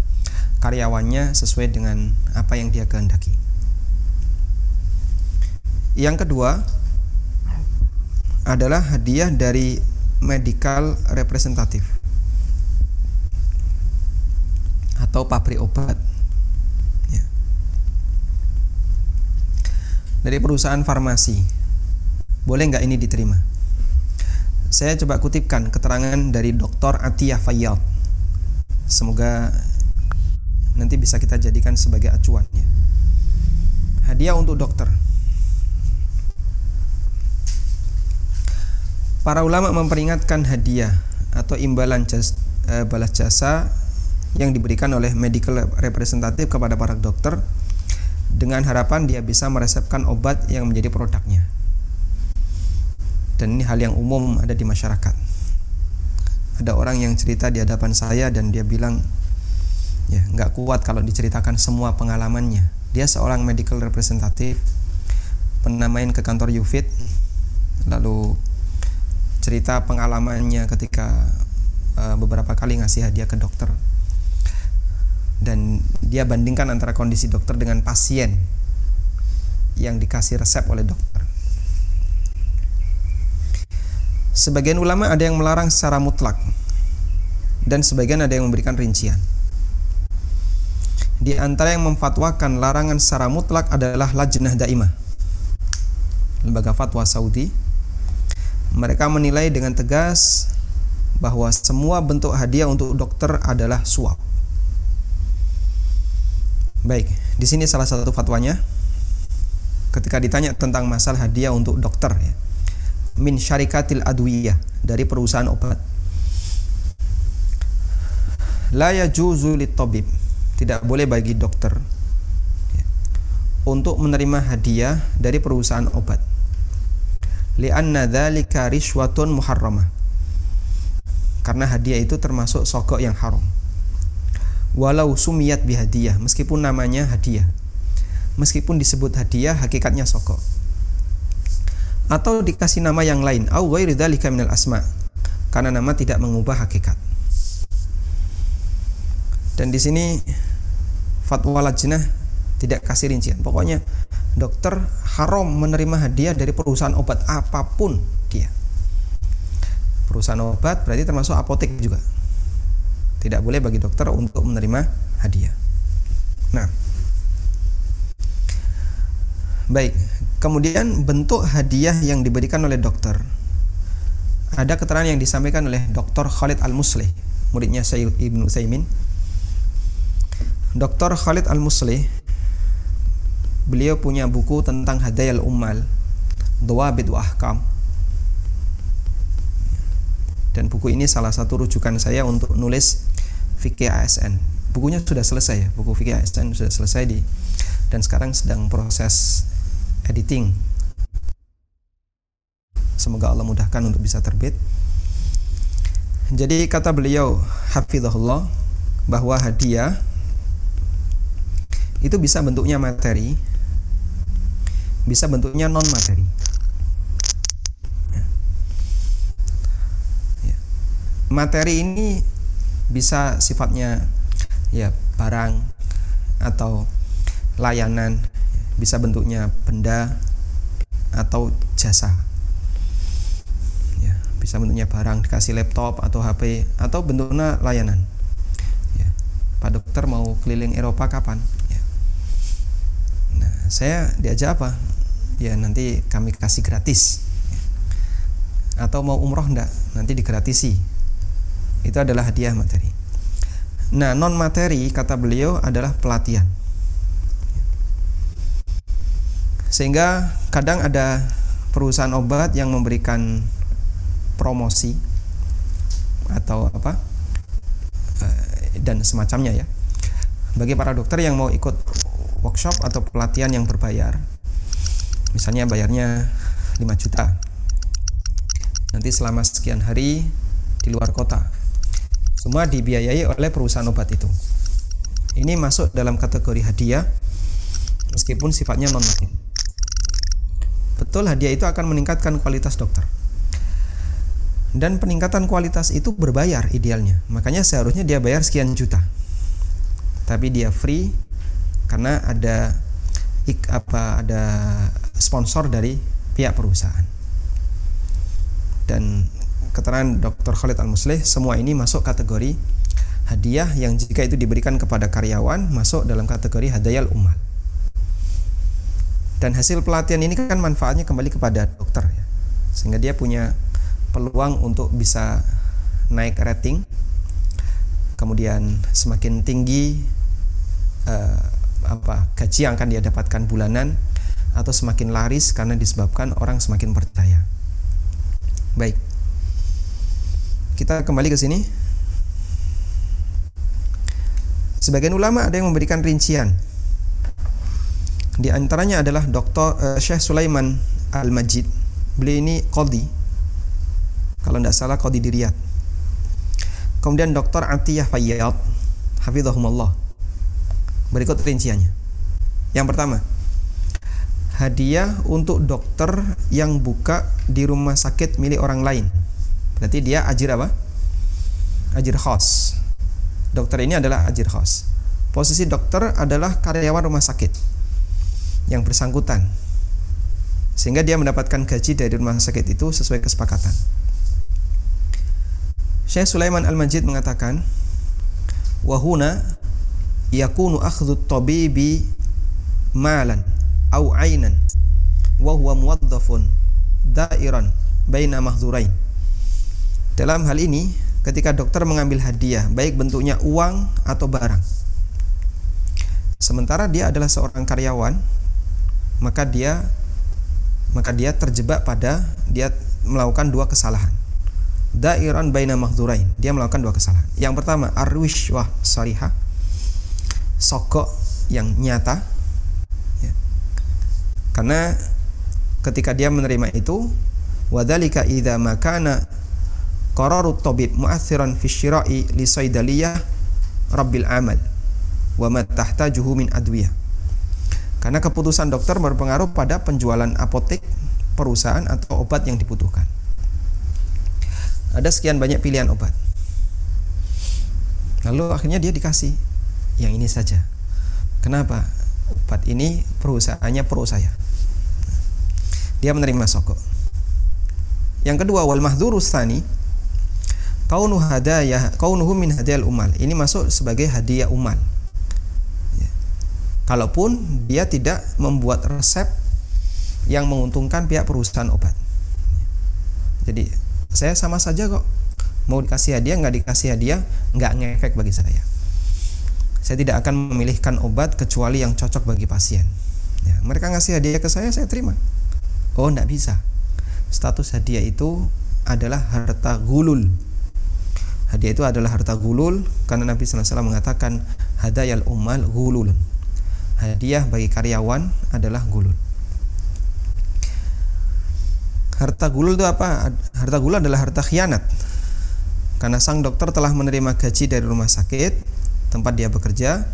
karyawannya sesuai dengan apa yang dia kehendaki. Yang kedua adalah hadiah dari medical representative atau pabrik obat. Ya. Dari perusahaan farmasi, boleh nggak ini diterima? Saya coba kutipkan keterangan dari Dr. Atiyah Fayyad. Semoga nanti bisa kita jadikan sebagai acuan ya. Hadiah untuk dokter. Para ulama memperingatkan hadiah atau imbalan jas, e, balas jasa yang diberikan oleh medical representative kepada para dokter dengan harapan dia bisa meresepkan obat yang menjadi produknya. Dan ini hal yang umum ada di masyarakat. Ada orang yang cerita di hadapan saya dan dia bilang ya nggak kuat kalau diceritakan semua pengalamannya. Dia seorang medical representative pernah main ke kantor Ufit lalu cerita pengalamannya ketika uh, beberapa kali ngasih hadiah ke dokter. Dan dia bandingkan antara kondisi dokter dengan pasien yang dikasih resep oleh dokter. Sebagian ulama ada yang melarang secara mutlak dan sebagian ada yang memberikan rincian. Di antara yang memfatwakan larangan secara mutlak adalah Lajnah Daimah. Lembaga fatwa Saudi. Mereka menilai dengan tegas bahwa semua bentuk hadiah untuk dokter adalah suap. Baik, di sini salah satu fatwanya. Ketika ditanya tentang masalah hadiah untuk dokter ya. Min syarikatil adwiyah dari perusahaan obat. La yajuzu tabib tidak boleh bagi dokter ya, untuk menerima hadiah dari perusahaan obat. Lianna dzalika rishwatun muharramah. Karena hadiah itu termasuk sogok yang haram. Walau sumiyat bihadiyah, meskipun namanya hadiah. Meskipun disebut hadiah, hakikatnya sogok. Atau dikasih nama yang lain, au dzalika minal asma. Karena nama tidak mengubah hakikat. Dan di sini fatwa lajnah tidak kasih rincian. Pokoknya dokter haram menerima hadiah dari perusahaan obat apa pun dia. Perusahaan obat berarti termasuk apotek juga. Tidak boleh bagi dokter untuk menerima hadiah. Nah, baik. Kemudian bentuk hadiah yang diberikan oleh dokter. Ada keterangan yang disampaikan oleh Dr. Khalid Al-Muslih, muridnya Syekh Ibnu Saimin Dr. Khalid Al-Muslih beliau punya buku tentang Hadayal Ummal Dawabid wa Ahkam. Dan buku ini salah satu rujukan saya untuk nulis fikih ASN bukunya sudah selesai ya buku fikih ASN sudah selesai di dan sekarang sedang proses editing. Semoga Allah mudahkan untuk bisa terbit. Jadi kata beliau hafizahullah bahwa hadiah itu bisa bentuknya materi bisa bentuknya non materi ya. Materi ini bisa sifatnya ya barang atau layanan bisa bentuknya benda atau jasa. Ya bisa bentuknya barang dikasih laptop atau HP atau bentuknya layanan. Ya Pak dokter mau keliling Eropa kapan saya diajak apa? Ya nanti kami kasih gratis. Atau mau umroh enggak nanti digratisi itu adalah hadiah materi. Nah non materi kata beliau adalah pelatihan. Sehingga kadang ada perusahaan obat yang memberikan promosi atau apa eh, dan semacamnya ya. Bagi para dokter yang mau ikut workshop atau pelatihan yang berbayar. Misalnya bayarnya 5 juta. Nanti selama sekian hari di luar kota. Semua dibiayai oleh perusahaan obat itu. Ini masuk dalam kategori hadiah meskipun sifatnya non materi betul hadiah itu akan meningkatkan kualitas dokter. Dan peningkatan kualitas itu berbayar idealnya. Makanya seharusnya dia bayar sekian juta. Tapi dia free karena ada ik, apa ada sponsor dari pihak perusahaan dan keterangan Dr. Khalid Al-Muslih semua ini masuk kategori hadiah yang jika itu diberikan kepada karyawan masuk dalam kategori hadayal umat dan hasil pelatihan ini kan manfaatnya kembali kepada dokter ya sehingga dia punya peluang untuk bisa naik rating kemudian semakin tinggi uh, apa gaji yang akan dia dapatkan bulanan atau semakin laris karena disebabkan orang semakin percaya. Baik. Kita kembali ke sini. Sebagian ulama ada yang memberikan rincian. Di antaranya adalah Dr. Eh, Syekh Sulaiman Al-Majid. Beliau ini qadi. Kalau tidak salah qadi di Riyadh. Kemudian Dr. Atiyah Fayyad hafizahumullah Berikut rinciannya. Yang pertama, hadiah untuk dokter yang buka di rumah sakit milik orang lain. Berarti dia ajir apa? Ajir khos. Dokter ini adalah ajir khos. Posisi dokter adalah karyawan rumah sakit yang bersangkutan. Sehingga dia mendapatkan gaji dari rumah sakit itu sesuai kesepakatan. Syekh Sulaiman Al-Majid mengatakan wahuna yakunu akhdhu tabibi malan au ainan wa huwa muwaddafun dairan baina mahdzurain dalam hal ini ketika dokter mengambil hadiah baik bentuknya uang atau barang. Sementara dia adalah seorang karyawan maka dia maka dia terjebak pada dia melakukan dua kesalahan. Dairan baina mahdzurain dia melakukan dua kesalahan. Yang pertama arwishwah sariha sokok yang nyata ya. karena ketika dia menerima itu wadalika idza makana qararut tabib mu'athiran fi syira'i li saydaliyah rabbil amal wa ma tahtajuhu min adwiyah karena keputusan dokter berpengaruh pada penjualan apotek perusahaan atau obat yang dibutuhkan ada sekian banyak pilihan obat. Lalu akhirnya dia dikasih yang ini saja. Kenapa? Obat ini perusahaannya pro saya. Dia menerima soko. Yang kedua wal mahdhurus tsani kaunu hadayah kaunuhu min hadiyal umal. Ini masuk sebagai hadiah umal. Ya. Kalaupun dia tidak membuat resep yang menguntungkan pihak perusahaan obat. Jadi saya sama saja kok mau dikasih hadiah nggak dikasih hadiah nggak ngefek bagi saya saya tidak akan memilihkan obat kecuali yang cocok bagi pasien. Ya, mereka ngasih hadiah ke saya saya terima. Oh nggak bisa. Status hadiah itu adalah harta gulul. Hadiah itu adalah harta gulul karena Nabi SAW mengatakan hadayal umal gulul. Hadiah bagi karyawan adalah gulul. Harta gulul itu apa? Harta gulul adalah harta khianat. Karena sang dokter telah menerima gaji dari rumah sakit tempat dia bekerja.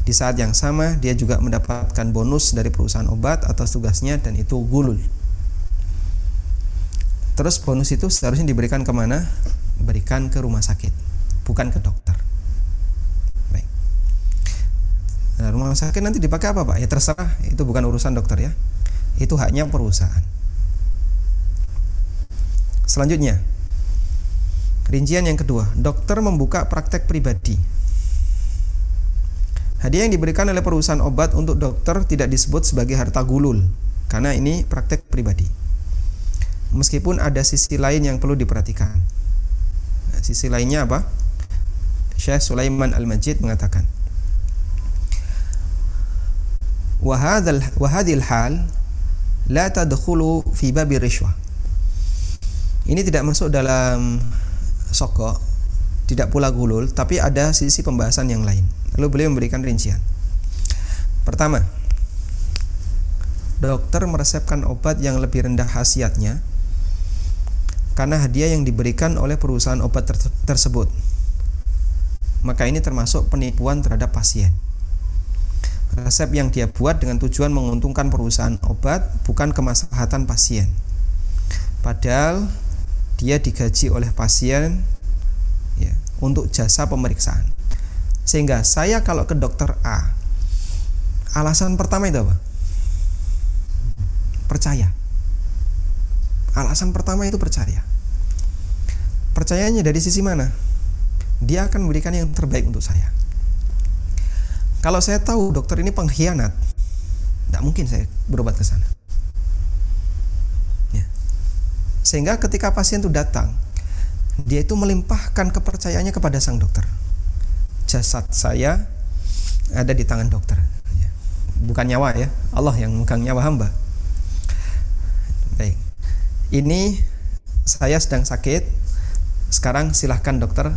Di saat yang sama dia juga mendapatkan bonus dari perusahaan obat atas tugasnya dan itu gulul. Terus bonus itu seharusnya diberikan ke mana? Berikan ke rumah sakit, bukan ke dokter. Baik. Nah, rumah sakit nanti dipakai apa pak? Ya terserah, itu bukan urusan dokter ya. Itu haknya perusahaan. Selanjutnya, rincian yang kedua, dokter membuka praktek pribadi. Hadiah yang diberikan oleh perusahaan obat untuk dokter tidak disebut sebagai harta gulul, karena ini praktek pribadi. Meskipun ada sisi lain yang perlu diperhatikan. Nah, sisi lainnya apa? Syekh Sulaiman Al-Majid mengatakan, wahadil hal la tadkhulu fi babi rishwah ini tidak masuk dalam soko, tidak pula gulul, tapi ada sisi pembahasan yang lain. Lalu beliau memberikan rincian. Pertama, dokter meresepkan obat yang lebih rendah khasiatnya karena hadiah yang diberikan oleh perusahaan obat ter tersebut. Maka ini termasuk penipuan terhadap pasien. Resep yang dia buat dengan tujuan menguntungkan perusahaan obat bukan kemaslahatan pasien. Padahal dia digaji oleh pasien ya, untuk jasa pemeriksaan. Sehingga saya kalau ke dokter A, alasan pertama itu apa? Percaya. Alasan pertama itu percaya. Percayanya dari sisi mana? Dia akan memberikan yang terbaik untuk saya. Kalau saya tahu dokter ini pengkhianat, tidak mungkin saya berobat ke sana. Sehingga ketika pasien itu datang, dia itu melimpahkan kepercayaannya kepada sang dokter. Jasad saya ada di tangan dokter. Ya. Bukan nyawa ya, Allah yang memegang nyawa hamba. Baik. Ini saya sedang sakit. Sekarang silahkan dokter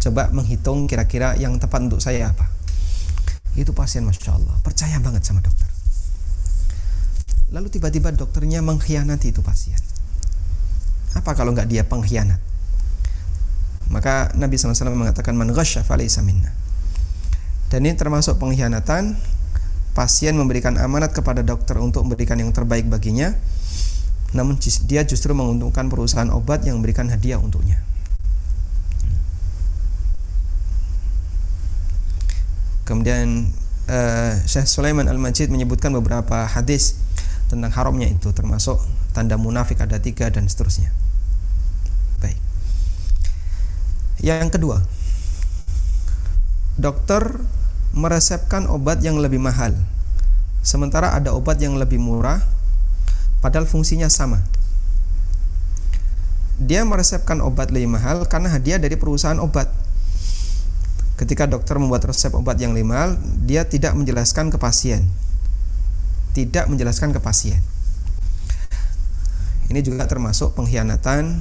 coba menghitung kira-kira yang tepat untuk saya apa. Itu pasien Masya Allah, percaya banget sama dokter. Lalu tiba-tiba dokternya mengkhianati itu pasien apa kalau nggak dia pengkhianat? Maka Nabi SAW mengatakan man ghasya minna. Dan ini termasuk pengkhianatan pasien memberikan amanat kepada dokter untuk memberikan yang terbaik baginya namun dia justru menguntungkan perusahaan obat yang memberikan hadiah untuknya. Kemudian uh, Syekh Sulaiman Al-Majid menyebutkan beberapa hadis tentang haramnya itu termasuk tanda munafik ada tiga dan seterusnya. Baik. Yang kedua, dokter meresepkan obat yang lebih mahal, sementara ada obat yang lebih murah, padahal fungsinya sama. Dia meresepkan obat lebih mahal karena hadiah dari perusahaan obat. Ketika dokter membuat resep obat yang lebih mahal, dia tidak menjelaskan ke pasien. Tidak menjelaskan ke pasien. Ini juga termasuk pengkhianatan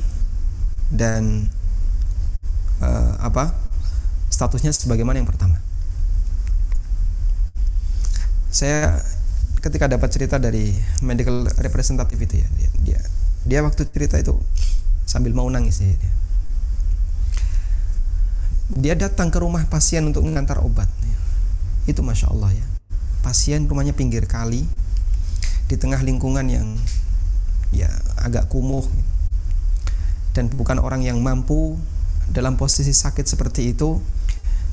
dan uh, apa statusnya sebagaimana yang pertama. Saya ketika dapat cerita dari medical representative itu ya dia dia, dia waktu cerita itu sambil mau nangis ya dia. dia datang ke rumah pasien untuk mengantar obat itu masya Allah ya pasien rumahnya pinggir kali di tengah lingkungan yang ya agak kumuh dan bukan orang yang mampu dalam posisi sakit seperti itu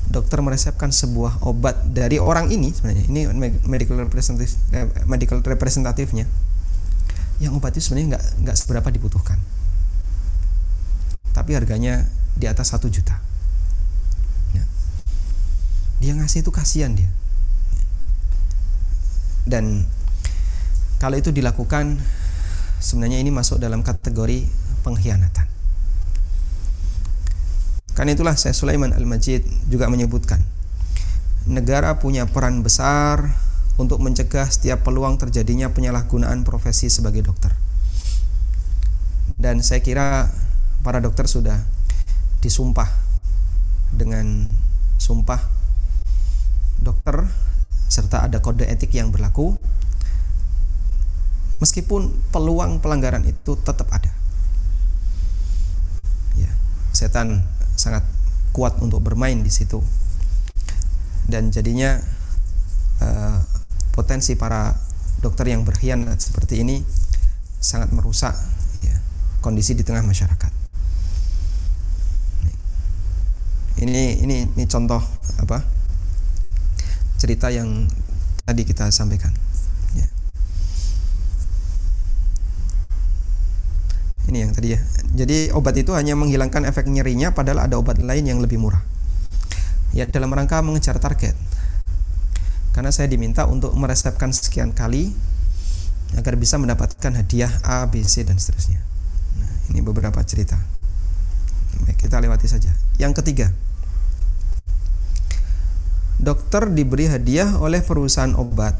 dokter meresepkan sebuah obat dari orang ini sebenarnya. Ini medical representative eh, medical representatifnya yang obat itu sebenarnya nggak nggak seberapa dibutuhkan. Tapi harganya di atas satu juta. Ya. dia ngasih itu kasihan dia. Dan kalau itu dilakukan sebenarnya ini masuk dalam kategori pengkhianatan karena itulah saya Sulaiman Al-Majid juga menyebutkan negara punya peran besar untuk mencegah setiap peluang terjadinya penyalahgunaan profesi sebagai dokter. Dan saya kira para dokter sudah disumpah dengan sumpah dokter serta ada kode etik yang berlaku meskipun peluang pelanggaran itu tetap ada. Ya, setan sangat kuat untuk bermain di situ dan jadinya uh, potensi para dokter yang berkhianat seperti ini sangat merusak ya, kondisi di tengah masyarakat. Ini ini ini contoh apa cerita yang tadi kita sampaikan. Ini yang tadi ya. Jadi obat itu hanya menghilangkan efek nyerinya padahal ada obat lain yang lebih murah. Ya dalam rangka mengejar target. Karena saya diminta untuk meresepkan sekian kali agar bisa mendapatkan hadiah A, B, C dan seterusnya. Nah, ini beberapa cerita. Baik, kita lewati saja. Yang ketiga, dokter diberi hadiah oleh perusahaan obat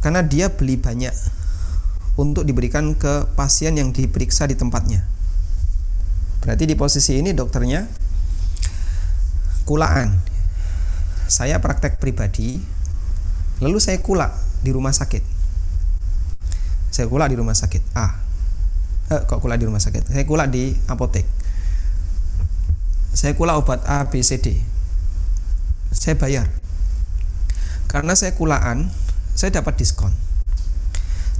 karena dia beli banyak untuk diberikan ke pasien yang diperiksa di tempatnya. Berarti di posisi ini dokternya kulaan. Saya praktek pribadi, lalu saya kulak di rumah sakit. Saya kulak di rumah sakit A. Eh, kok kulak di rumah sakit? Saya kulak di apotek. Saya kulak obat A, B, C, D. Saya bayar. Karena saya kulaan, saya dapat diskon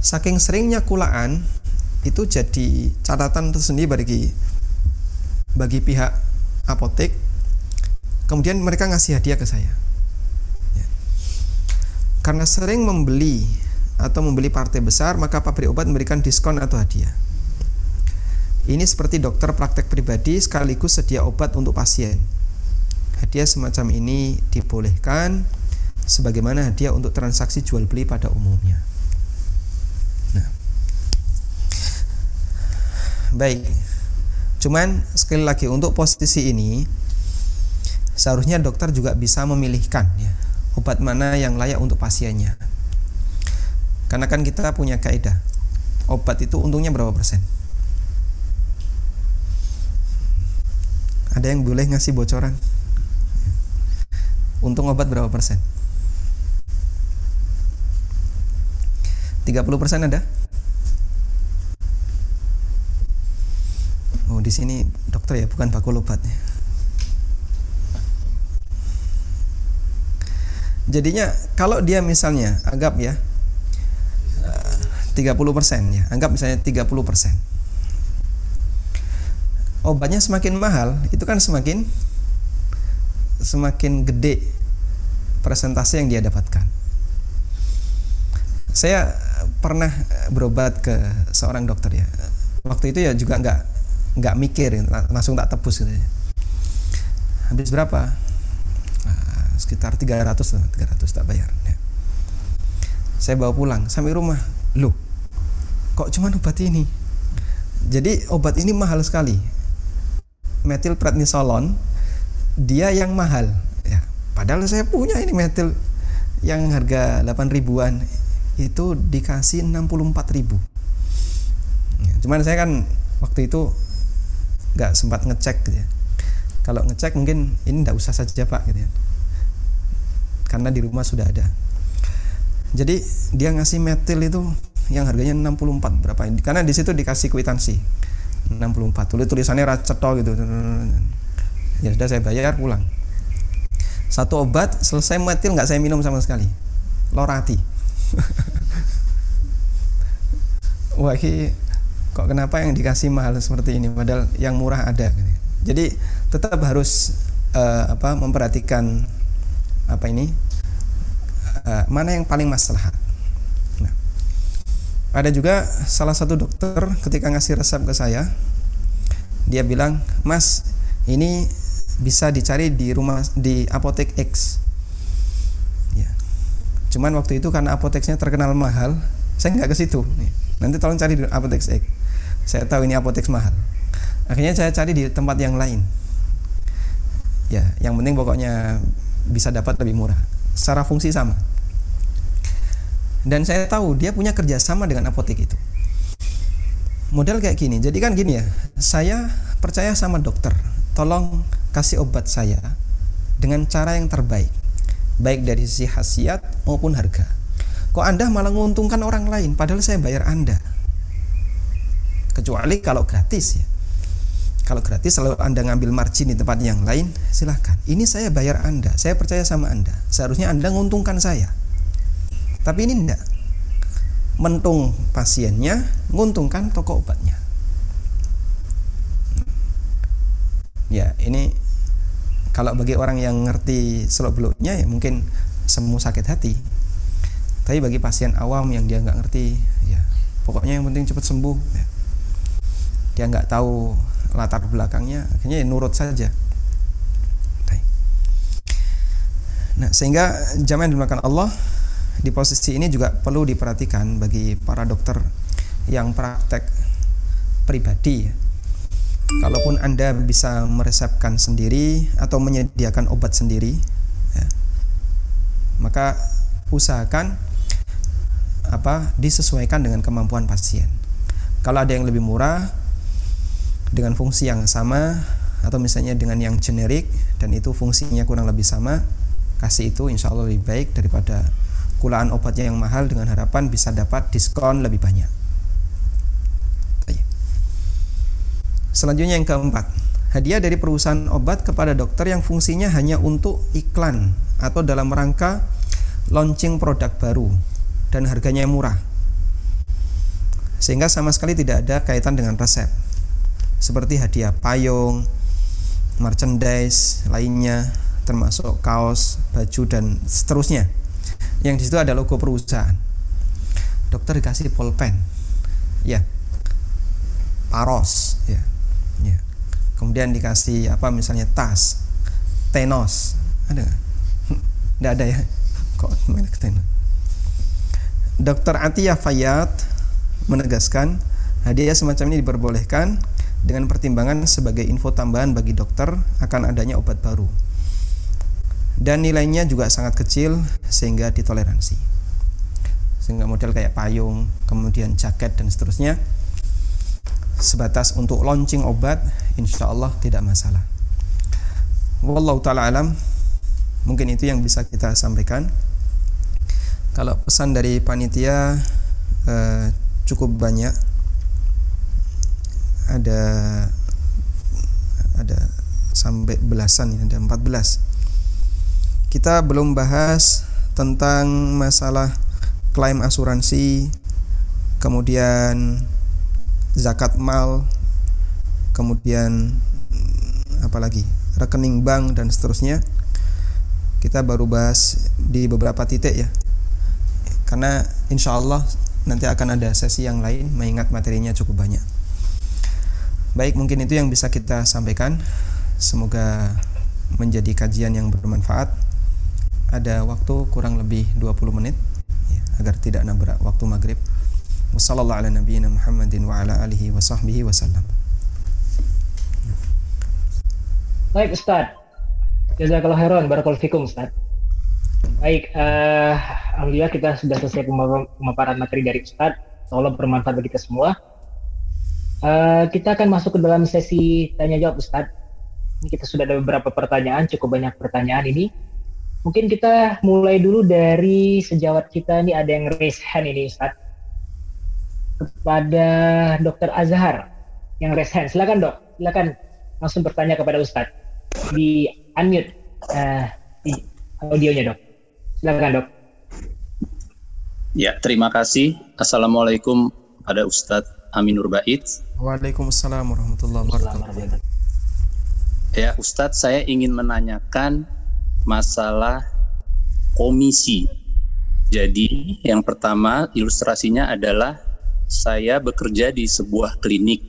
saking seringnya kulaan itu jadi catatan tersendiri bagi bagi pihak apotek. Kemudian mereka ngasih hadiah ke saya. Ya. karena sering membeli atau membeli partai besar maka pabrik obat memberikan diskon atau hadiah. Ini seperti dokter praktek pribadi sekaligus sedia obat untuk pasien. Hadiah semacam ini dibolehkan sebagaimana hadiah untuk transaksi jual beli pada umumnya Baik. Cuman sekali lagi untuk posisi ini seharusnya dokter juga bisa memilihkan ya obat mana yang layak untuk pasiennya. Karena kan kita punya kaidah obat itu untungnya berapa persen? Ada yang boleh ngasih bocoran? Untung obat berapa persen? 30 persen ada? Di sini dokter ya, bukan bakul obatnya. Jadinya kalau dia misalnya anggap ya 30% ya, anggap misalnya 30%. Obatnya semakin mahal, itu kan semakin semakin gede presentasi yang dia dapatkan. Saya pernah berobat ke seorang dokter ya. Waktu itu ya juga nggak nggak mikir langsung tak tebus gitu ya. habis berapa? Nah, sekitar 300 lah 300 tak bayar ya. saya bawa pulang sampai rumah. Loh kok cuma obat ini? Jadi obat ini mahal sekali. Metil prednisolon dia yang mahal. Ya padahal saya punya ini metil yang harga 8 ribuan itu dikasih 64 ribu. Ya, cuman saya kan waktu itu nggak sempat ngecek gitu ya. Kalau ngecek mungkin ini tidak usah saja pak gitu ya. Karena di rumah sudah ada. Jadi dia ngasih metil itu yang harganya 64 berapa karena di situ dikasih kwitansi. 64 tulis tulisannya raceto gitu. Ya sudah saya bayar pulang. Satu obat selesai metil nggak saya minum sama sekali. Lorati. Wah ini kok kenapa yang dikasih mahal seperti ini padahal yang murah ada jadi tetap harus uh, apa memperhatikan apa ini uh, mana yang paling maslahat ada juga salah satu dokter ketika ngasih resep ke saya, dia bilang, "Mas, ini bisa dicari di rumah di apotek X." Ya. Cuman waktu itu karena apoteknya terkenal mahal, saya nggak ke situ. Nanti tolong cari di apotek X. Saya tahu ini apotek mahal. Akhirnya saya cari di tempat yang lain. Ya, yang penting pokoknya bisa dapat lebih murah. Secara fungsi sama. Dan saya tahu dia punya kerjasama dengan apotek itu. Model kayak gini. Jadi kan gini ya saya percaya sama dokter. Tolong kasih obat saya dengan cara yang terbaik. Baik dari sisi khasiat maupun harga. Kok anda malah menguntungkan orang lain padahal saya bayar anda kecuali kalau gratis ya kalau gratis selalu anda ngambil margin di tempat yang lain silahkan ini saya bayar anda saya percaya sama anda seharusnya anda menguntungkan saya tapi ini enggak. Mentung pasiennya, menguntungkan toko obatnya. Ya, ini kalau bagi orang yang ngerti seluk beluknya ya mungkin semu sakit hati. Tapi bagi pasien awam yang dia nggak ngerti, ya pokoknya yang penting cepat sembuh. Ya. Dia nggak tahu latar belakangnya, akhirnya ya nurut saja. Nah, sehingga jamaah dimakan Allah di posisi ini juga perlu diperhatikan bagi para dokter yang praktek pribadi Kalaupun Anda bisa meresepkan sendiri atau menyediakan obat sendiri, ya, maka usahakan apa disesuaikan dengan kemampuan pasien. Kalau ada yang lebih murah dengan fungsi yang sama atau misalnya dengan yang generik dan itu fungsinya kurang lebih sama, kasih itu insya Allah lebih baik daripada kulaan obatnya yang mahal dengan harapan bisa dapat diskon lebih banyak. Selanjutnya yang keempat, hadiah dari perusahaan obat kepada dokter yang fungsinya hanya untuk iklan atau dalam rangka launching produk baru dan harganya murah. Sehingga sama sekali tidak ada kaitan dengan resep. Seperti hadiah payung, merchandise lainnya termasuk kaos, baju dan seterusnya. Yang di situ ada logo perusahaan. Dokter dikasih pulpen. Ya. Paros. Ya. Ya. Kemudian dikasih apa misalnya tas. Tenos. Ada nggak? Ada ya? Kok ke tenos? Dokter Atiyah Fayat menegaskan hadiah semacam ini diperbolehkan dengan pertimbangan sebagai info tambahan bagi dokter akan adanya obat baru. Dan nilainya juga sangat kecil sehingga ditoleransi. Sehingga model kayak payung kemudian jaket dan seterusnya sebatas untuk launching obat insya Allah tidak masalah. Wallahu ta'ala alam mungkin itu yang bisa kita sampaikan. Kalau pesan dari panitia eh, cukup banyak ada ada sampai belasan ini ada 14 kita belum bahas tentang masalah klaim asuransi, kemudian zakat mal, kemudian apa lagi rekening bank dan seterusnya. Kita baru bahas di beberapa titik ya, karena insya Allah nanti akan ada sesi yang lain mengingat materinya cukup banyak. Baik, mungkin itu yang bisa kita sampaikan. Semoga menjadi kajian yang bermanfaat. Ada waktu kurang lebih 20 menit ya, agar tidak nabrak waktu maghrib. Wassalamualaikum warahmatullahi Muhammadin wa ala alihi wa sahbihi wasallam. Baik Ustaz. Jazakallah khairan. Barakallahu fikum Ustaz. Baik, uh, Alhamdulillah kita sudah selesai pemaparan materi dari Ustaz. Allah bermanfaat bagi kita semua. Uh, kita akan masuk ke dalam sesi tanya jawab Ustaz. Ini kita sudah ada beberapa pertanyaan, cukup banyak pertanyaan ini. Mungkin kita mulai dulu dari sejawat kita ini ada yang raise hand ini Ustaz. Kepada Dr. Azhar yang raise hand. Silakan dok, silakan langsung bertanya kepada Ustadz di unmute uh, di audionya dok. Silakan dok. Ya, terima kasih. Assalamualaikum pada Ustadz Aminur Bait. Waalaikumsalam warahmatullahi wabarakatuh. Ya, Ustadz, saya ingin menanyakan masalah komisi. Jadi, yang pertama ilustrasinya adalah saya bekerja di sebuah klinik.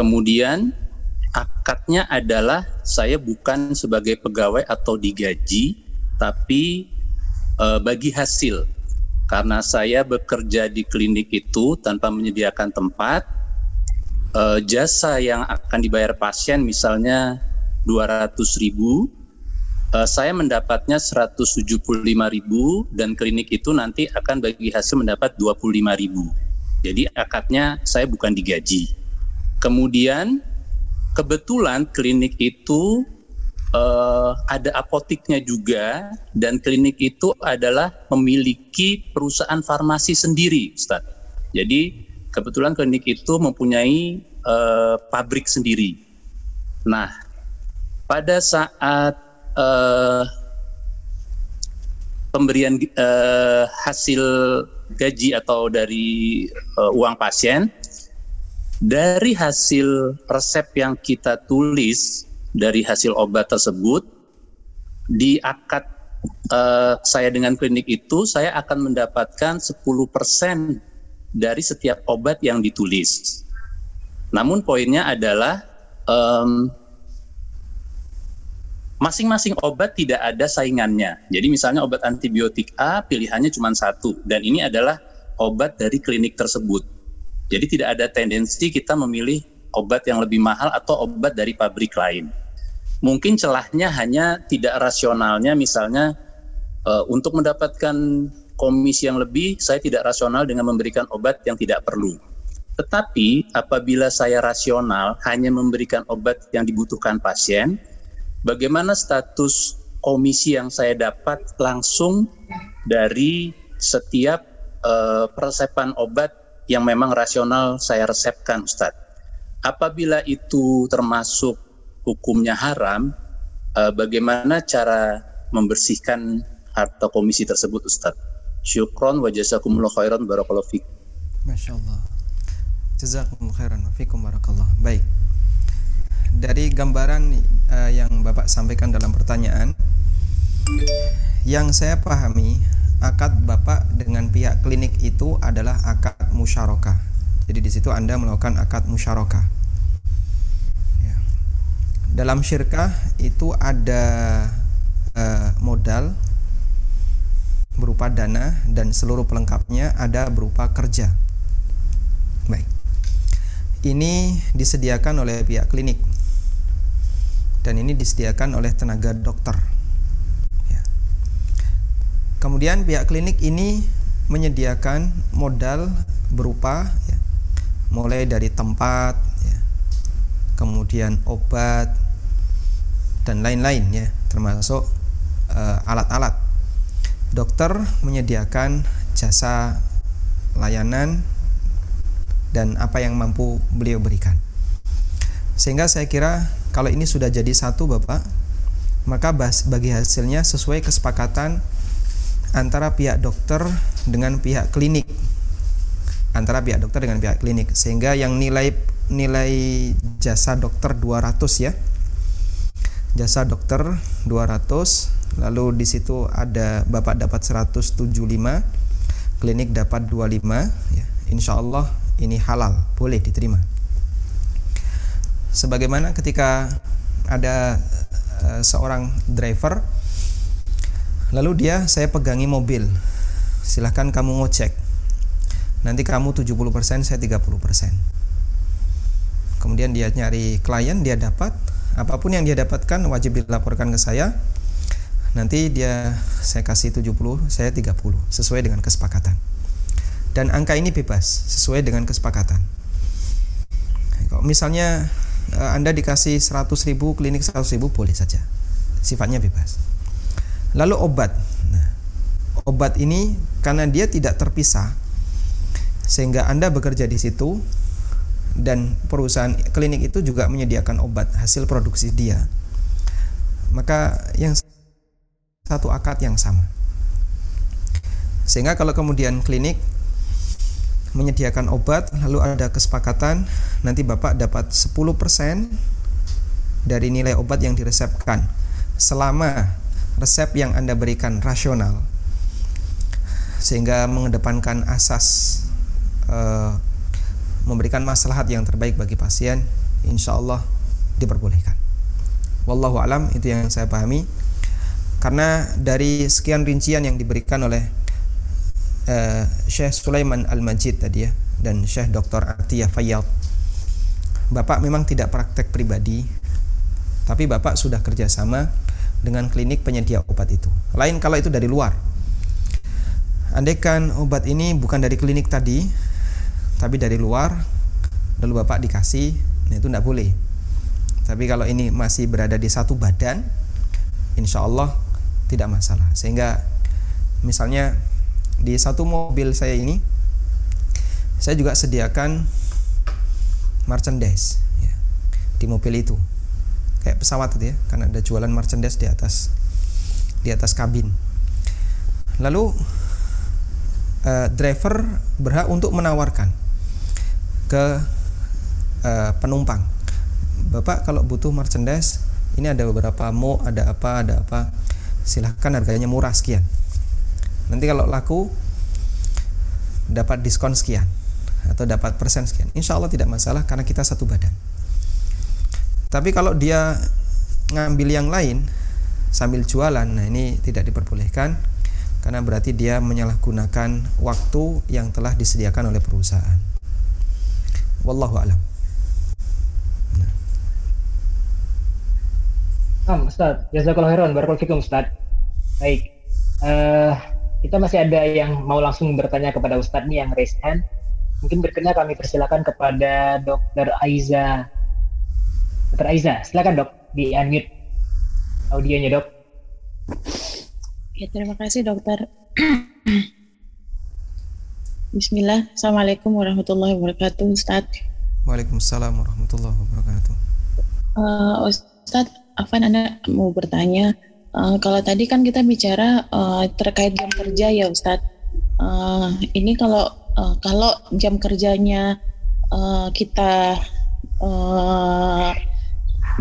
Kemudian akadnya adalah saya bukan sebagai pegawai atau digaji, tapi e, bagi hasil. Karena saya bekerja di klinik itu tanpa menyediakan tempat, e, jasa yang akan dibayar pasien misalnya 200 ribu, e, saya mendapatnya 175 ribu dan klinik itu nanti akan bagi hasil mendapat 25 ribu. Jadi akadnya saya bukan digaji. Kemudian kebetulan klinik itu uh, ada apotiknya juga dan klinik itu adalah memiliki perusahaan farmasi sendiri, Ustaz. Jadi kebetulan klinik itu mempunyai uh, pabrik sendiri. Nah, pada saat uh, pemberian uh, hasil gaji atau dari uh, uang pasien dari hasil resep yang kita tulis dari hasil obat tersebut di akad uh, saya dengan klinik itu saya akan mendapatkan 10% dari setiap obat yang ditulis. Namun poinnya adalah um, masing-masing obat tidak ada saingannya. Jadi misalnya obat antibiotik A pilihannya cuma satu dan ini adalah obat dari klinik tersebut. Jadi tidak ada tendensi kita memilih obat yang lebih mahal atau obat dari pabrik lain. Mungkin celahnya hanya tidak rasionalnya misalnya uh, untuk mendapatkan komisi yang lebih saya tidak rasional dengan memberikan obat yang tidak perlu. Tetapi apabila saya rasional hanya memberikan obat yang dibutuhkan pasien, bagaimana status komisi yang saya dapat langsung dari setiap uh, persepan obat yang memang rasional saya resepkan Ustadz. Apabila itu termasuk hukumnya haram, eh, bagaimana cara membersihkan harta komisi tersebut Ustadz? Syukron wa jazakumullah khairan barakallahu fikum. Masya Allah. Jazakumullah khairan wa fikum barakallah. Baik. Dari gambaran uh, yang Bapak sampaikan dalam pertanyaan, yang saya pahami akad Bapak dengan pihak klinik itu adalah akad musyarakah. Jadi di situ Anda melakukan akad musyarakah. Ya. Dalam syirkah itu ada uh, modal berupa dana dan seluruh pelengkapnya ada berupa kerja. Baik. Ini disediakan oleh pihak klinik dan ini disediakan oleh tenaga dokter Kemudian pihak klinik ini menyediakan modal berupa ya, mulai dari tempat, ya, kemudian obat dan lain-lain ya, termasuk uh, alat-alat. Dokter menyediakan jasa layanan dan apa yang mampu beliau berikan. Sehingga saya kira kalau ini sudah jadi satu Bapak, maka bagi hasilnya sesuai kesepakatan antara pihak dokter dengan pihak klinik antara pihak dokter dengan pihak klinik. Sehingga yang nilai nilai jasa dokter 200 ya. Jasa dokter 200 lalu di situ ada Bapak dapat 175 klinik dapat 25 ya. Insya Allah ini halal boleh diterima. Sebagaimana ketika ada uh, seorang driver lalu dia saya pegangi mobil silahkan kamu ngecek nanti kamu 70% saya 30% kemudian dia nyari klien dia dapat. Apa pun yang dia dapatkan wajib dilaporkan ke saya. Nanti dia saya kasih 70 saya 30 sesuai dengan kesepakatan. Dan angka ini bebas sesuai dengan kesepakatan. Kalau misalnya uh, Anda dikasih 100 ribu klinik 100 ribu boleh saja. Sifatnya bebas. Lalu obat. Nah, obat ini karena dia tidak terpisah sehingga Anda bekerja di situ dan perusahaan klinik itu juga menyediakan obat hasil produksi dia. Maka yang satu akad yang sama. Sehingga kalau kemudian klinik menyediakan obat lalu ada kesepakatan nanti Bapak dapat 10% dari nilai obat yang diresepkan selama resep yang Anda berikan rasional. Sehingga mengedepankan asas uh, memberikan maslahat yang terbaik bagi pasien insya Allah diperbolehkan. Wallahu alam itu yang saya pahami. Karena dari sekian rincian yang diberikan oleh uh, Syekh Sulaiman Al-Majid tadi ya dan Syekh Dr. Atiyah Fayyad. Bapak memang tidak praktek pribadi tapi Bapak sudah kerjasama dengan klinik penyedia obat itu. Lain kalau itu dari luar. Andaikan obat ini bukan dari klinik tadi tapi dari luar lalu Bapak dikasih nah itu tidak boleh. Tapi kalau ini masih berada di satu badan insya Allah tidak masalah. Sehingga misalnya di satu mobil saya ini saya juga sediakan merchandise ya, di mobil itu. Kayak pesawat itu ya karena ada jualan merchandise di atas di atas kabin. Lalu uh, driver berhak untuk menawarkan ke uh, penumpang. Bapak kalau butuh merchandise ini ada beberapa mo ada apa ada apa silahkan harganya murah sekian. Nanti kalau laku dapat diskon sekian atau dapat persen sekian. Insya Allah tidak masalah karena kita satu badan. Tapi kalau dia ngambil yang lain sambil jualan nah ini tidak diperbolehkan karena berarti dia menyalahgunakan waktu yang telah disediakan oleh perusahaan wallahu alam Nah, Ustaz, jazakallahu khairan, barakallahu Ustaz. Baik, uh, kita masih ada yang mau langsung bertanya kepada Ustadz nih yang raise hand. Mungkin berkenan kami persilakan kepada Dr. Aiza. Dr. Aiza, silakan dok, di unmute audionya dok. Ya, terima kasih dokter. Bismillah, Assalamualaikum warahmatullahi wabarakatuh, Ustaz. Waalaikumsalam warahmatullahi wabarakatuh. Uh, Ustaz, Afan Anda mau bertanya, Uh, kalau tadi kan kita bicara uh, terkait jam kerja ya Ustadz. Uh, ini kalau uh, kalau jam kerjanya uh, kita uh,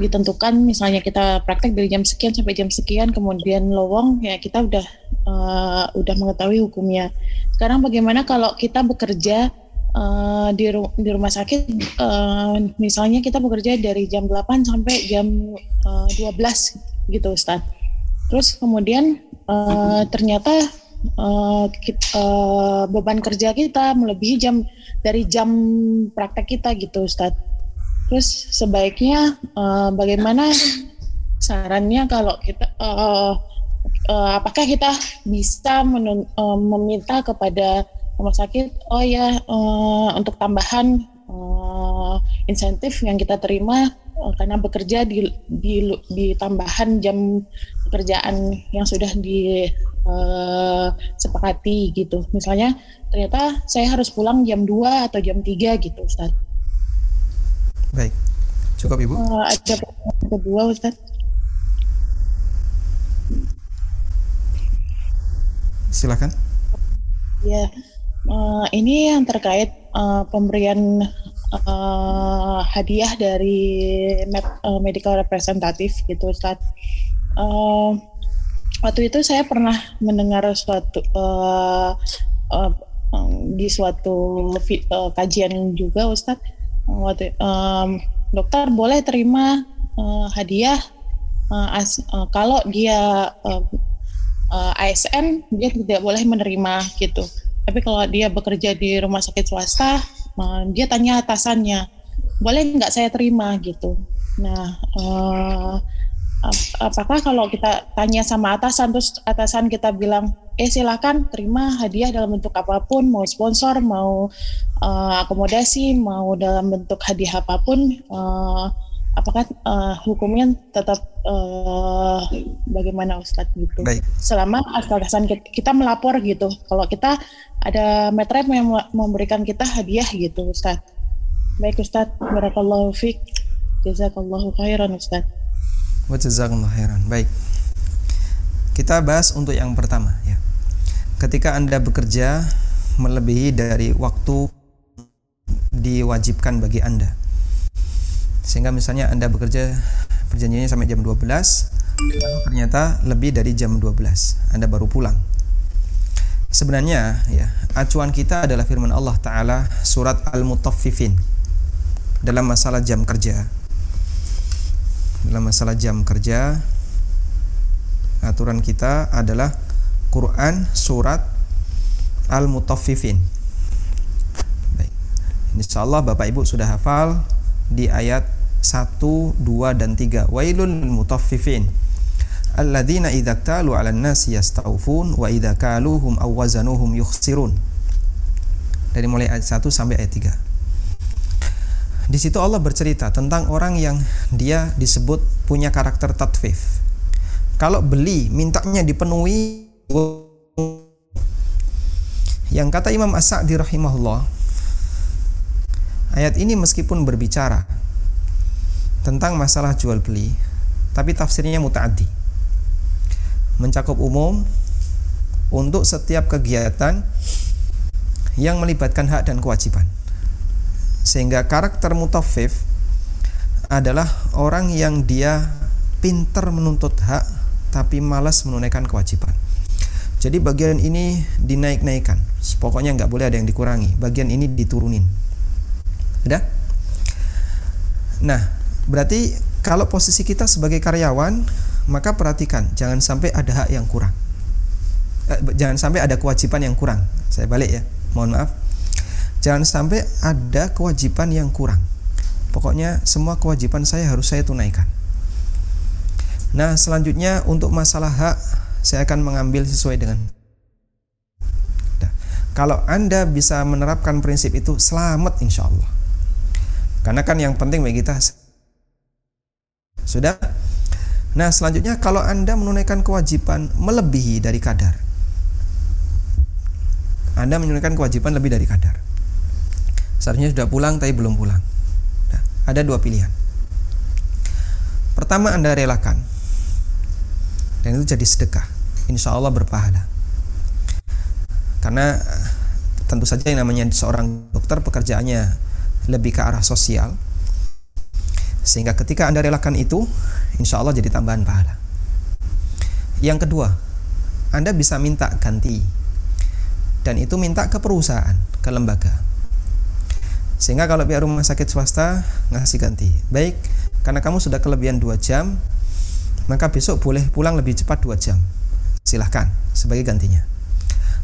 ditentukan, misalnya kita praktek dari jam sekian sampai jam sekian, kemudian lowong, ya kita udah uh, udah mengetahui hukumnya. Sekarang bagaimana kalau kita bekerja uh, di, ru di rumah sakit, uh, misalnya kita bekerja dari jam 8 sampai jam uh, 12 gitu Ustadz Terus kemudian uh, ternyata uh, kita, uh, beban kerja kita melebihi jam dari jam praktek kita gitu, Ustaz. Terus sebaiknya uh, bagaimana sarannya kalau kita uh, uh, apakah kita bisa menun, uh, meminta kepada rumah sakit oh ya uh, untuk tambahan uh, insentif yang kita terima uh, karena bekerja di, di di tambahan jam pekerjaan yang sudah disepakati uh, gitu. Misalnya ternyata saya harus pulang jam 2 atau jam 3 gitu Ustaz. Baik. Cukup Ibu. Uh, ada pertanyaan kedua Ustaz. Silakan. Ya, uh, ini yang terkait uh, pemberian uh, hadiah dari med, uh, medical representatif gitu Ustaz uh, waktu itu saya pernah mendengar suatu uh, uh, di suatu uh, kajian juga Ustadz waktu um, dokter boleh terima uh, hadiah uh, as, uh, kalau dia uh, uh, ASN dia tidak boleh menerima gitu. Tapi kalau dia bekerja di rumah sakit swasta, uh, dia tanya atasannya, boleh nggak saya terima gitu. Nah, uh, apakah kalau kita tanya sama atasan terus atasan kita bilang eh silakan terima hadiah dalam bentuk apa pun mau sponsor mau uh, akomodasi mau dalam bentuk hadiah apa pun uh, apakah uh, hukumnya tetap uh, bagaimana Ustadz gitu Baik. selama atasan kita, kita melapor gitu kalau kita ada metrep yang memberikan kita hadiah gitu Ustadz baik Ustadz barakallahu fiq jazakallahu khairan Ustadz Wa khairan. Baik. Kita bahas untuk yang pertama ya. Ketika Anda bekerja melebihi dari waktu diwajibkan bagi Anda. Sehingga misalnya Anda bekerja perjanjiannya sampai jam 12, lalu ternyata lebih dari jam 12, Anda baru pulang. Sebenarnya ya, acuan kita adalah firman Allah taala surat Al-Mutaffifin dalam masalah jam kerja dalam masalah jam kerja aturan kita adalah Quran surat Al-Mutaffifin Baik. Insyaallah Bapak Ibu sudah hafal di ayat 1, 2 dan 3 Wailul mutaffifin alladzina idza talu 'alan nasi yasta'ufun wa idza kaluhum aw wazanuhum yukhsirun dari mulai ayat 1 sampai ayat 3 di situ Allah bercerita tentang orang yang dia disebut punya karakter tatfif. Kalau beli, mintanya dipenuhi. Yang kata Imam As-Sa'di rahimahullah, ayat ini meskipun berbicara tentang masalah jual beli, tapi tafsirnya mutaaddi. Mencakup umum untuk setiap kegiatan yang melibatkan hak dan kewajiban. Sehingga karakter mutafif adalah orang yang dia pinter menuntut hak tapi malas menunaikan kewajiban. Jadi bagian ini dinaik-naikkan. Pokoknya nggak boleh ada yang dikurangi. Bagian ini diturunin. Udah? Nah, berarti kalau posisi kita sebagai karyawan, maka perhatikan jangan sampai ada hak yang kurang. Eh, jangan sampai ada kewajiban yang kurang. Saya balik ya. Mohon maaf. Jangan sampai ada kewajiban yang kurang. Pokoknya semua kewajiban saya harus saya tunaikan. Nah, selanjutnya untuk masalah hak saya akan mengambil sesuai dengan nah, kalau Anda bisa menerapkan prinsip itu selamat insya Allah. Karena kan yang penting bagi kita sudah. Nah, selanjutnya kalau Anda menunaikan kewajiban melebihi dari kadar. Anda menunaikan kewajiban lebih dari kadar. Seharusnya sudah pulang tapi belum pulang. Nah, ada dua pilihan. Pertama Anda relakan. Dan itu jadi sedekah. Insya Allah berpahala. Karena tentu saja yang namanya seorang dokter pekerjaannya lebih ke arah sosial. Sehingga ketika Anda relakan itu, insya Allah jadi tambahan pahala. Yang kedua, Anda bisa minta ganti. Dan itu minta ke perusahaan, ke lembaga sehingga kalau pihak rumah sakit swasta ngasih ganti. Baik, karena kamu sudah kelebihan 2 jam, maka besok boleh pulang lebih cepat 2 jam. Silahkan sebagai gantinya.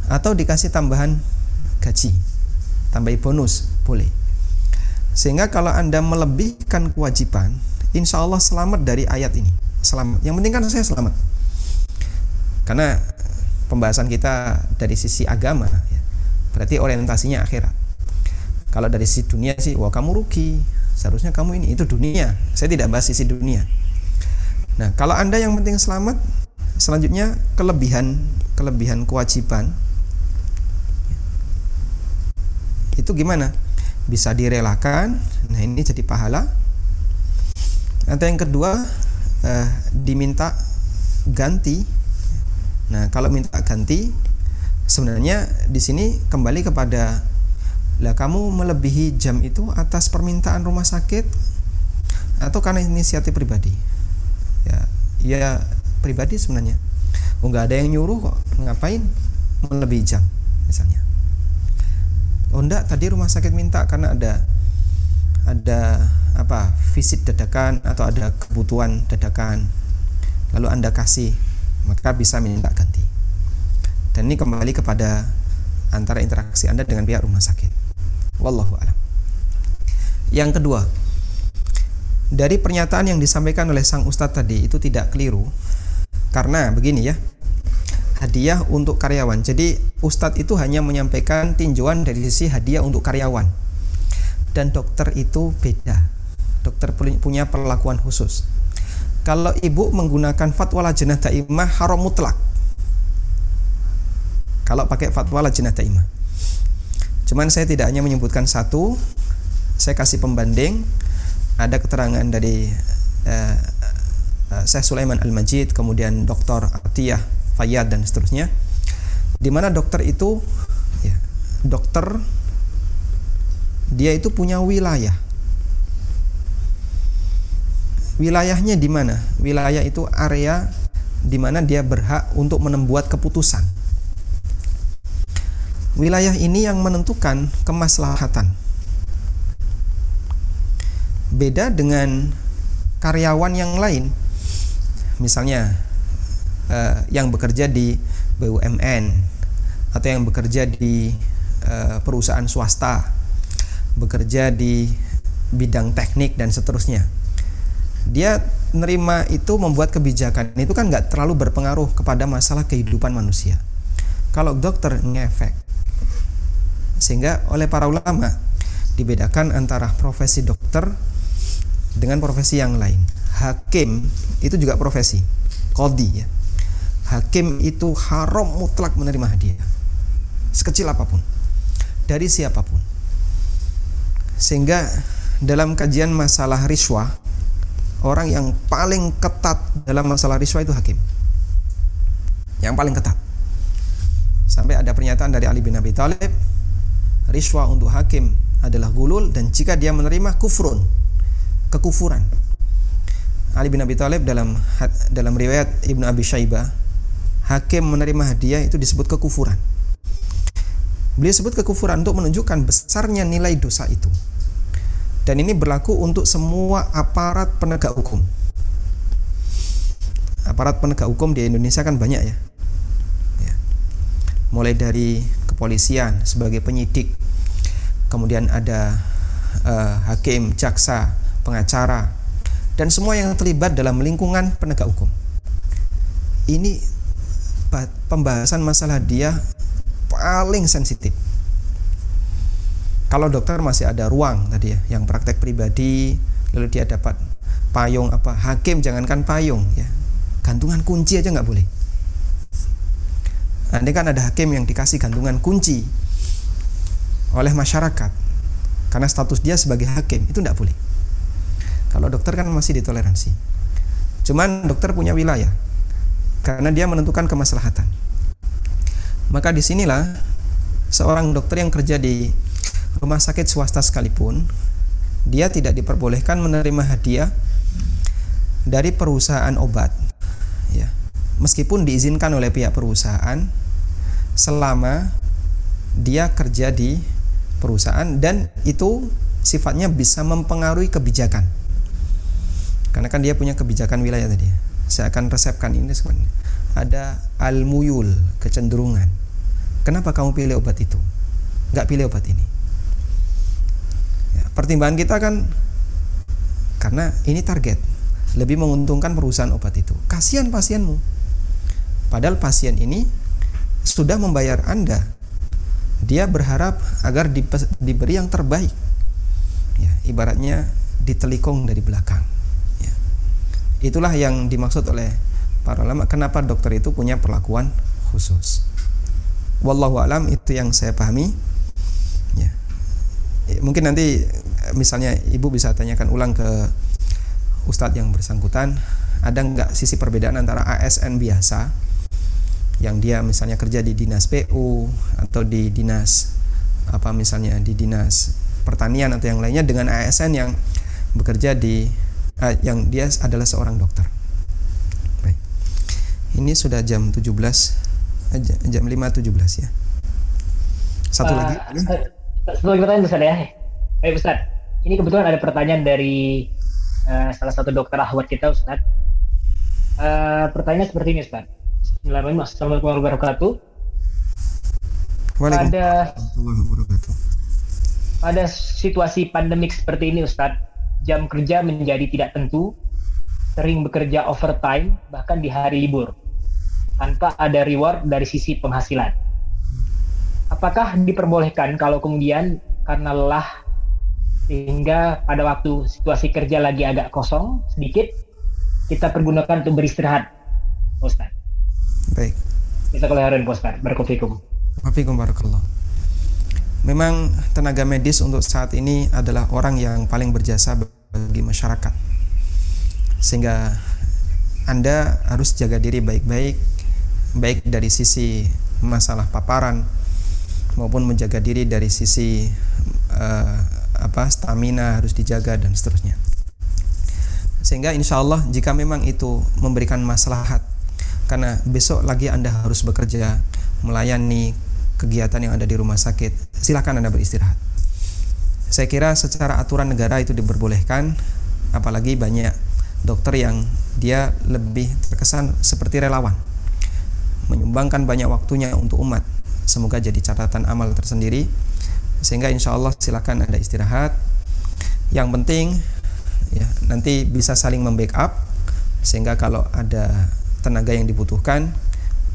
Atau dikasih tambahan gaji, tambahi bonus, boleh. Sehingga kalau Anda melebihkan kewajiban, insya Allah selamat dari ayat ini. Selamat. Yang penting kan saya selamat. Karena pembahasan kita dari sisi agama, ya, berarti orientasinya akhirat. Kalau dari sisi dunia sih wah kamu rugi. Seharusnya kamu ini. Itu dunia. Saya tidak bahas sisi dunia. Nah kalau anda yang penting selamat selanjutnya kelebihan kelebihan kewajiban. Itu gimana bisa direlakan nah ini jadi pahala atau yang kedua eh, diminta ganti nah kalau minta ganti sebenarnya di sini kembali kepada lah kamu melebihi jam itu atas permintaan rumah sakit atau karena inisiatif pribadi? Ya, ya pribadi sebenarnya. Oh nggak ada yang nyuruh kok, ngapain melebihi jam misalnya? Oh enggak, tadi rumah sakit minta karena ada ada apa visit dadakan atau ada kebutuhan dadakan lalu Anda kasih, maka bisa minta ganti. Dan ini kembali kepada antara interaksi Anda dengan pihak rumah sakit. Wallahu a'lam. Yang kedua, dari pernyataan yang disampaikan oleh sang ustadz tadi itu tidak keliru karena begini ya hadiah untuk karyawan. Jadi ustadz itu hanya menyampaikan tinjauan dari sisi hadiah untuk karyawan. Dan dokter itu beda. Dokter punya perlakuan khusus. Kalau ibu menggunakan fatwa lajnah daimah haram mutlak. Kalau pakai fatwa lajnah daimah. Cuman saya tidak hanya menyebutkan satu saya kasih pembanding. Ada keterangan dari uh, uh, Syekh Sulaiman Al-Majid, kemudian Dr. Atiyah Fayyad dan seterusnya. Di mana dokter itu ya, dokter dia itu punya wilayah. Wilayahnya di mana? Wilayah itu area di mana dia berhak untuk membuat keputusan. Wilayah ini yang menentukan kemaslahatan beda dengan karyawan yang lain misalnya uh, yang bekerja di BUMN atau yang bekerja di uh, perusahaan swasta bekerja di bidang teknik dan seterusnya dia nerima itu membuat kebijakan itu kan nggak terlalu berpengaruh kepada masalah kehidupan manusia kalau dokter ngefek sehingga oleh para ulama dibedakan antara profesi dokter dengan profesi yang lain. Hakim itu juga profesi, kodi ya. Hakim itu haram mutlak menerima hadiah, sekecil apa pun, dari siapa pun. Sehingga dalam kajian masalah riswa, orang yang paling ketat dalam masalah riswa itu hakim. Yang paling ketat. Sampai ada pernyataan dari Ali bin Abi Thalib, riswa untuk hakim adalah gulul dan jika dia menerima kufrun, kekufuran. Ali bin Abi Thalib dalam dalam riwayat Ibnu Abi Syaibah, hakim menerima hadiah itu disebut kekufuran. Beliau sebut kekufuran untuk menunjukkan besarnya nilai dosa itu. Dan ini berlaku untuk semua aparat penegak hukum. Aparat penegak hukum di Indonesia kan banyak ya. ya. Mulai dari kepolisian sebagai penyidik, kemudian ada uh, hakim, jaksa, pengacara, dan semua yang terlibat dalam lingkungan penegak hukum. Ini pembahasan masalah dia paling sensitif. Kalau dokter masih ada ruang tadi ya, yang praktek pribadi, lalu dia dapat payung apa, hakim jangankan payung ya, gantungan kunci aja nggak boleh. Andai kan ada hakim yang dikasih gantungan kunci oleh masyarakat karena status dia sebagai hakim itu tidak boleh kalau dokter kan masih ditoleransi. Cuman dokter punya wilayah karena dia menentukan kemaslahatan. Maka di sinilah seorang dokter yang kerja di rumah sakit swasta sekalipun dia tidak diperbolehkan menerima hadiah dari perusahaan obat ya. Meskipun diizinkan oleh pihak perusahaan selama dia kerja di perusahaan dan itu sifatnya bisa mempengaruhi kebijakan. Karena kan dia punya kebijakan wilayah tadi saya akan resepkan ini sebenarnya. Ada al-muyul kecenderungan. Kenapa kamu pilih obat itu? Nggak pilih obat ini? Ya, pertimbangan kita kan karena ini target. Lebih menguntungkan perusahaan obat itu. Kasihan pasienmu. Padahal pasien ini sudah membayar anda. Dia berharap agar diberi yang terbaik. Ya, ibaratnya ditelikung dari belakang Itulah yang dimaksud oleh para ulama kenapa dokter itu punya perlakuan khusus. Wallahu alam itu yang saya pahami. Ya. ya mungkin nanti misalnya ibu bisa tanyakan ulang ke ustadz yang bersangkutan ada nggak sisi perbedaan antara ASN biasa yang dia misalnya kerja di dinas PU atau di dinas apa misalnya di dinas pertanian atau yang lainnya dengan ASN yang bekerja di uh, yang dia adalah seorang dokter. Baik. Ini sudah jam 17 uh, jam 5.17 ya. Satu uh, lagi. Satu lagi pertanyaan besar ya. Baik Ustaz. Ini kebetulan ada pertanyaan dari uh, salah satu dokter ahwat kita Ustaz. Uh, pertanyaan seperti ini Ustaz. Bismillahirrahmanirrahim. Assalamualaikum warahmatullahi wabarakatuh. Pada pada situasi pandemik seperti ini Ustadz, jam kerja menjadi tidak tentu, sering bekerja overtime bahkan di hari libur tanpa ada reward dari sisi penghasilan. Apakah diperbolehkan kalau kemudian karena lelah sehingga pada waktu situasi kerja lagi agak kosong sedikit kita pergunakan untuk beristirahat, Ustaz. Baik. Kita kelahiran Ustaz. Barakofikum. Wafikum barakallah. Memang tenaga medis untuk saat ini adalah orang yang paling berjasa bagi masyarakat. Sehingga Anda harus jaga diri baik-baik baik dari sisi masalah paparan maupun menjaga diri dari sisi uh, apa stamina harus dijaga dan seterusnya. Sehingga insya Allah jika memang itu memberikan maslahat karena besok lagi Anda harus bekerja melayani kegiatan yang ada di rumah sakit, silakan Anda beristirahat. Saya kira secara aturan negara itu diperbolehkan, apalagi banyak dokter yang dia lebih terkesan seperti relawan, menyumbangkan banyak waktunya untuk umat. Semoga jadi catatan amal tersendiri, sehingga insya Allah silakan Anda istirahat. Yang penting ya nanti bisa saling membackup, sehingga kalau ada tenaga yang dibutuhkan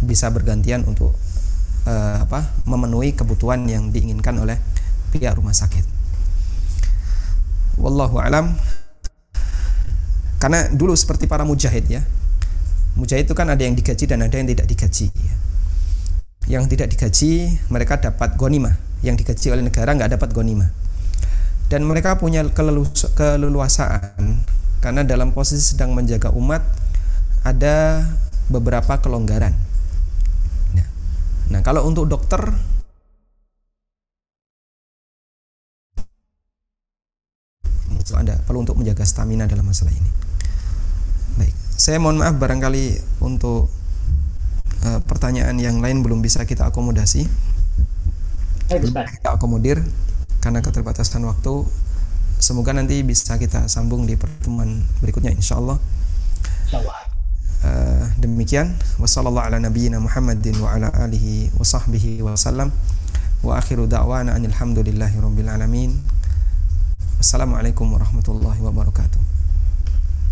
bisa bergantian untuk uh, apa memenuhi kebutuhan yang diinginkan oleh pihak rumah sakit. Wallahu alam. Karena dulu seperti para mujahid ya. Mujahid itu kan ada yang digaji dan ada yang tidak digaji. Yang tidak digaji mereka dapat gonima, yang digaji oleh negara nggak dapat gonima. Dan mereka punya keleluasaan karena dalam posisi sedang menjaga umat ada beberapa kelonggaran Nah, kalau untuk dokter itu ada perlu untuk menjaga stamina dalam masalah ini. Baik, saya mohon maaf barangkali untuk uh, pertanyaan yang lain belum bisa kita akomodasi. Kita akomodir karena keterbatasan waktu. Semoga nanti bisa kita sambung di pertemuan berikutnya insya Allah. Insya Allah. Uh, demikian. Wassalamualaikum warahmatullahi wabarakatuh.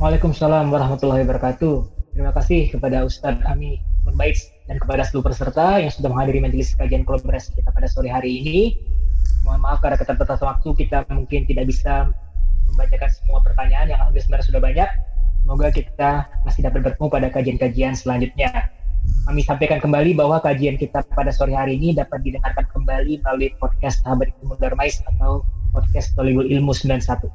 Waalaikumsalam warahmatullahi wabarakatuh. Terima kasih kepada Ustadz Ami Murbais dan kepada seluruh peserta yang sudah menghadiri majelis kajian kolaborasi kita pada sore hari ini. Mohon maaf karena keterbatasan waktu kita mungkin tidak bisa membacakan semua pertanyaan yang alhamdulillah sebenarnya sudah banyak Semoga kita masih dapat bertemu pada kajian-kajian selanjutnya. Kami sampaikan kembali bahwa kajian kita pada sore hari ini dapat didengarkan kembali melalui podcast Sahabat Ilmu Darmais atau podcast Tolibul Ilmu 91.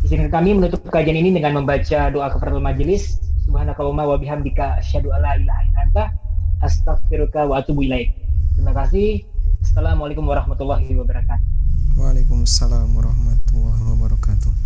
Di sini kami menutup kajian ini dengan membaca doa kafaratul majelis. Subhanakallahumma wa bihamdika asyhadu alla ilaha illa anta astaghfiruka wa atubu ilaik. Terima kasih. Assalamualaikum warahmatullahi wabarakatuh. Waalaikumsalam warahmatullahi wabarakatuh.